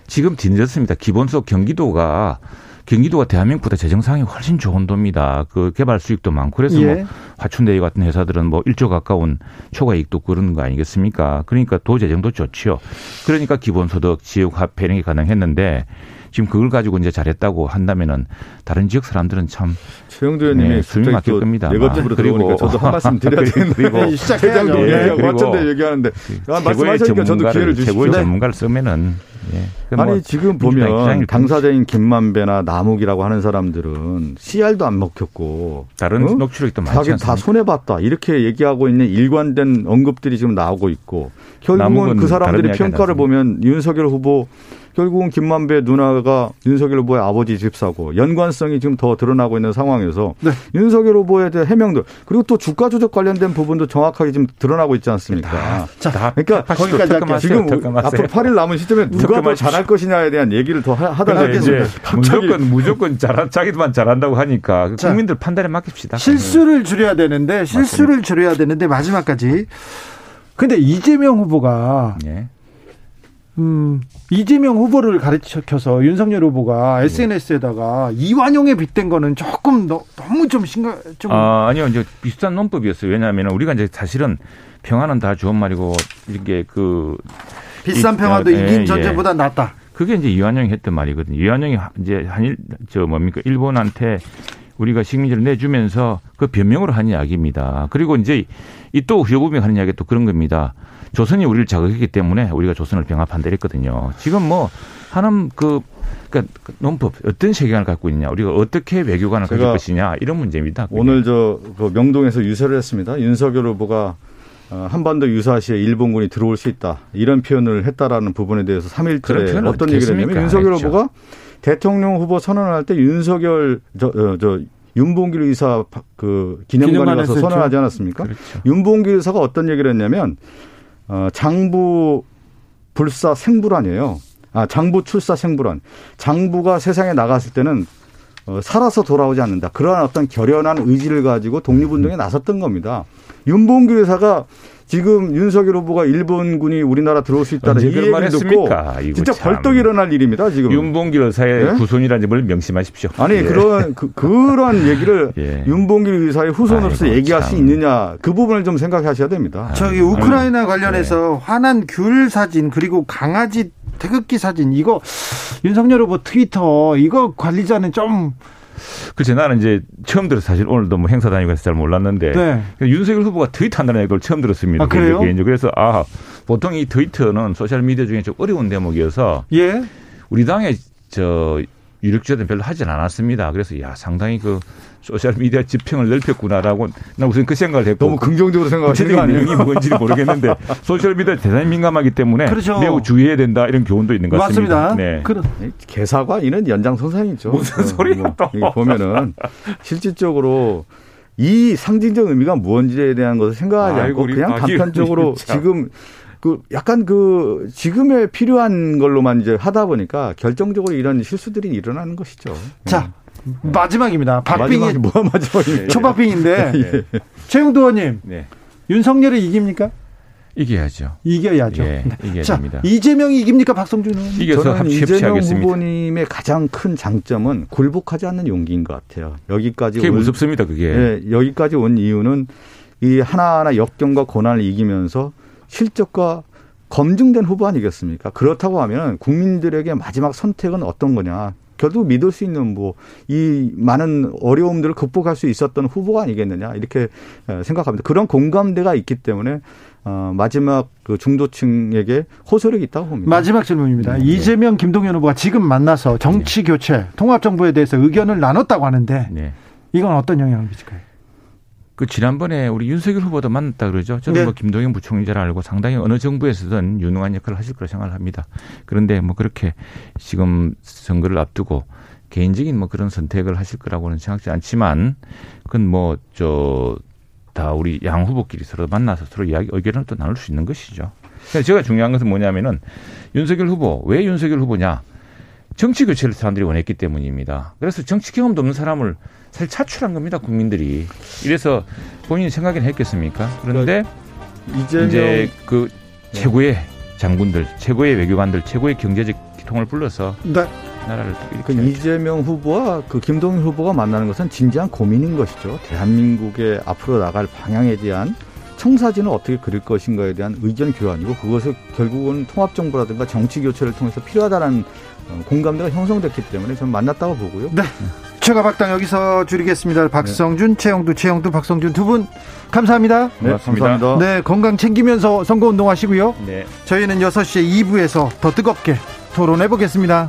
지금 뒤늦었습니다. 기본적 경기도가 경기도가 대한민국보다 재정 상이 훨씬 좋은 도입니다. 그 개발 수익도 많고 그래서 뭐 예. 뭐 화춘대유 같은 회사들은 뭐 1조 가까운 초과 이익도 그러는 거 아니겠습니까? 그러니까 도 재정도 좋지요. 그러니까 기본소득 지역 화폐 이런 게 가능했는데 지금 그걸 가지고 이제 잘했다고 한다면은 다른 지역 사람들은 참 최영도 의원님이 네, 숨이 막힐 겁니다. 내겁집으로 들어오니까 저도 한 말씀 드려야 되는데 그리고 시작해야죠. 예, 어쩐데 얘기하는데 아, 말씀하시니까 저도 기회를 주시죠. 최고의 전문가를 쓰면은 예. 아니 뭐 지금 보면 당사자인 김만배나 남욱이라고 하는 사람들은 CR도 안 먹혔고 다른 어? 녹취록이 또 많지 자기 다 손해 봤다 이렇게 얘기하고 있는 일관된 언급들이 지금 나오고 있고 결국은 그 사람들이 평가를 보면 윤석열 후보 결국은 김만배 누나가 윤석열 후보의 아버지 집사고 연관성이 지금 더 드러나고 있는 상황에서 네. 윤석열 후보에 대한 해명들 그리고 또 주가 조작 관련된 부분도 정확하게 지금 드러나고 있지 않습니까? 다, 자, 그러니까 거기까지 할게요. 지금 앞으로 8일 남은 시점에 누가 더 잘할 것이냐에 대한 얘기를 더 하다가 이제 무조건 무조건 잘 자기도만 잘한다고 하니까 자, 국민들 판단에 맡깁시다. 실수를 줄여야 되는데 실수를 맞습니다. 줄여야 되는데 마지막까지 근데 이재명 후보가 네. 음, 이재명 후보를 가르쳐서 윤석열 후보가 네. SNS에다가 이완용에 빗댄 거는 조금 너, 너무 좀 심각, 좀. 아, 아니요. 이제 비슷한 논법이었어요. 왜냐하면 우리가 이제 사실은 평화는 다 좋은 말이고, 이게 그. 비싼 평화도 이, 긴 예, 전쟁보다 예. 낫다. 그게 이제 이완용이 했던 말이거든요. 이완용이 이제 한일, 저 뭡니까, 일본한테 우리가 식민지를 내주면서 그 변명으로 한 이야기입니다. 그리고 이제 이또 여국이 하는 이야기 또 그런 겁니다. 조선이 우리를 자극했기 때문에 우리가 조선을 병합한다 이랬거든요. 지금 뭐 하는 그 그러니까 논법 어떤 세계관을 갖고 있냐, 우리가 어떻게 외교관을 가질 것이냐 이런 문제입니다. 오늘 저그 명동에서 유세를 했습니다. 윤석열 후보가 어, 한반도 유사시에 일본군이 들어올 수 있다 이런 표현을 했다라는 부분에 대해서 3일째 어떤 얘기를 했냐면 윤석열. 후보가 대통령 후보 선언할 때 윤석열 저, 어, 저 윤봉길 의사 그 기념관에 가서 선언하지 않았습니까? 그렇죠. 윤봉길 의사가 어떤 얘기를 했냐면 어, 장부 불사 생불안이에요. 아, 장부 출사 생불안. 장부가 세상에 나갔을 때는 어, 살아서 돌아오지 않는다. 그러한 어떤 결연한 의지를 가지고 독립운동에 나섰던 겁니다. 윤봉규 여사가 지금 윤석열 후보가 일본군이 우리나라 들어올 수 있다는 이 얘기를 듣고 진짜 벌떡 일어날 일입니다. 지금 윤봉길 의사의 네? 후손이라는 점을 명심하십시오. 아니 예. 그런 그, 그런 얘기를 예. 윤봉길 의사의 후손으로서 아이고, 얘기할 참. 수 있느냐 그 부분을 좀 생각하셔야 됩니다. 저기 우크라이나 아니, 관련해서 네. 화난 귤 사진 그리고 강아지 태극기 사진 이거 윤석열 후보 트위터 이거 관리자는 좀 글쎄 나는 이제 처음 들어서 사실 오늘도 뭐 행사 다니고 해서 잘 몰랐는데 네. 윤석열 후보가 트위터 한다는 얘기를 처음 들었습니다. 아, 그래요? 그래서 아 보통 이 트위터는 소셜 미디어 중에 좀 어려운 대목이어서 예. 우리 당의 저 유력자들은 별로 하진 않았습니다. 그래서 야 상당히 그 소셜 미디어 지평을 넓혔구나라고 나 우선 그 생각을 했고 너무 긍정적으로 생각하시는 거 아니에요? 뭔지는 모르겠는데 소셜 미디어 대단히 민감하기 때문에 그렇죠. 매우 주의해야 된다 이런 교훈도 있는 것 같습니다. 맞습니다. 네. 그런 개사과 이는 연장선상이죠. 무슨 어, 소리야 뭐, 또 보면은 실질적으로 이 상징적 의미가 무엇인지에 대한 것을 생각하지 아이고, 않고 그냥 단편적으로 지금 그 약간 그 지금에 필요한 걸로만 이제 하다 보니까 결정적으로 이런 실수들이 일어나는 것이죠. 자, 마지막입니다. 박빙이 뭐야 마지막이 초박빙인데 예. 최영도 의원님 네. 윤석열이 이깁니까? 이겨야죠. 이겨야죠. 예, 이겨야 자, 됩니다. 이재명이 이깁니까? 박성준 의원? 이겨서 저는 이재명 후보님의 가장 큰 장점은 굴복하지 않는 용기인 것 같아요. 여기까지 그게 온, 무섭습니다. 그게. 예, 여기까지 온 이유는 이 하나하나 역경과 고난을 이기면서 실적과 검증된 후보 아니겠습니까? 그렇다고 하면 국민들에게 마지막 선택은 어떤 거냐? 결국 믿을 수 있는 뭐 이 많은 어려움들을 극복할 수 있었던 후보가 아니겠느냐 이렇게 생각합니다. 그런 공감대가 있기 때문에 어, 마지막 그 중도층에게 호소력이 있다고 봅니다. 마지막 질문입니다. 네. 이재명, 김동연 후보가 지금 만나서 정치 네. 교체, 통합 정부에 대해서 의견을 나눴다고 하는데 네. 이건 어떤 영향을 미칠까요? 그 지난번에 우리 윤석열 후보도 만났다 그러죠. 저는 네. 뭐 김동연 부총리를 알고 상당히 어느 정부에서든 유능한 역할을 하실 거라 생각을 합니다. 그런데 뭐 그렇게 지금 선거를 앞두고 개인적인 뭐 그런 선택을 하실 거라고는 생각지 않지만 그건 뭐 저 다 우리 양 후보끼리 서로 만나서 서로 이야기 의견을 또 나눌 수 있는 것이죠. 제가 중요한 것은 뭐냐면은 윤석열 후보 왜 윤석열 후보냐 정치 교체를 사람들이 원했기 때문입니다. 그래서 정치 경험도 없는 사람을 사실 차출한 겁니다, 국민들이. 이래서 본인이 생각이나 했겠습니까? 그런데 그러니까 이제 그 네. 최고의 장군들, 최고의 외교관들, 최고의 경제적 기통을 불러서 네. 나라를 그 이재명 후보와 그 김동연 후보가 만나는 것은 진지한 고민인 것이죠. 대한민국의 앞으로 나갈 방향에 대한 청사진을 어떻게 그릴 것인가에 대한 의견 교환이고 그것을 결국은 통합 정부라든가 정치 교체를 통해서 필요하다는 어, 공감대가 형성됐기 때문에 저는 만났다고 보고요. 네. 최가 박당 여기서 줄이겠습니다. 박성준, 네. 최영두, 최영두, 박성준 두 분 감사합니다. 네, 감사합니다. 네, 건강 챙기면서 선거운동 하시고요. 네. 저희는 6시에 2부에서 더 뜨겁게 토론해 보겠습니다.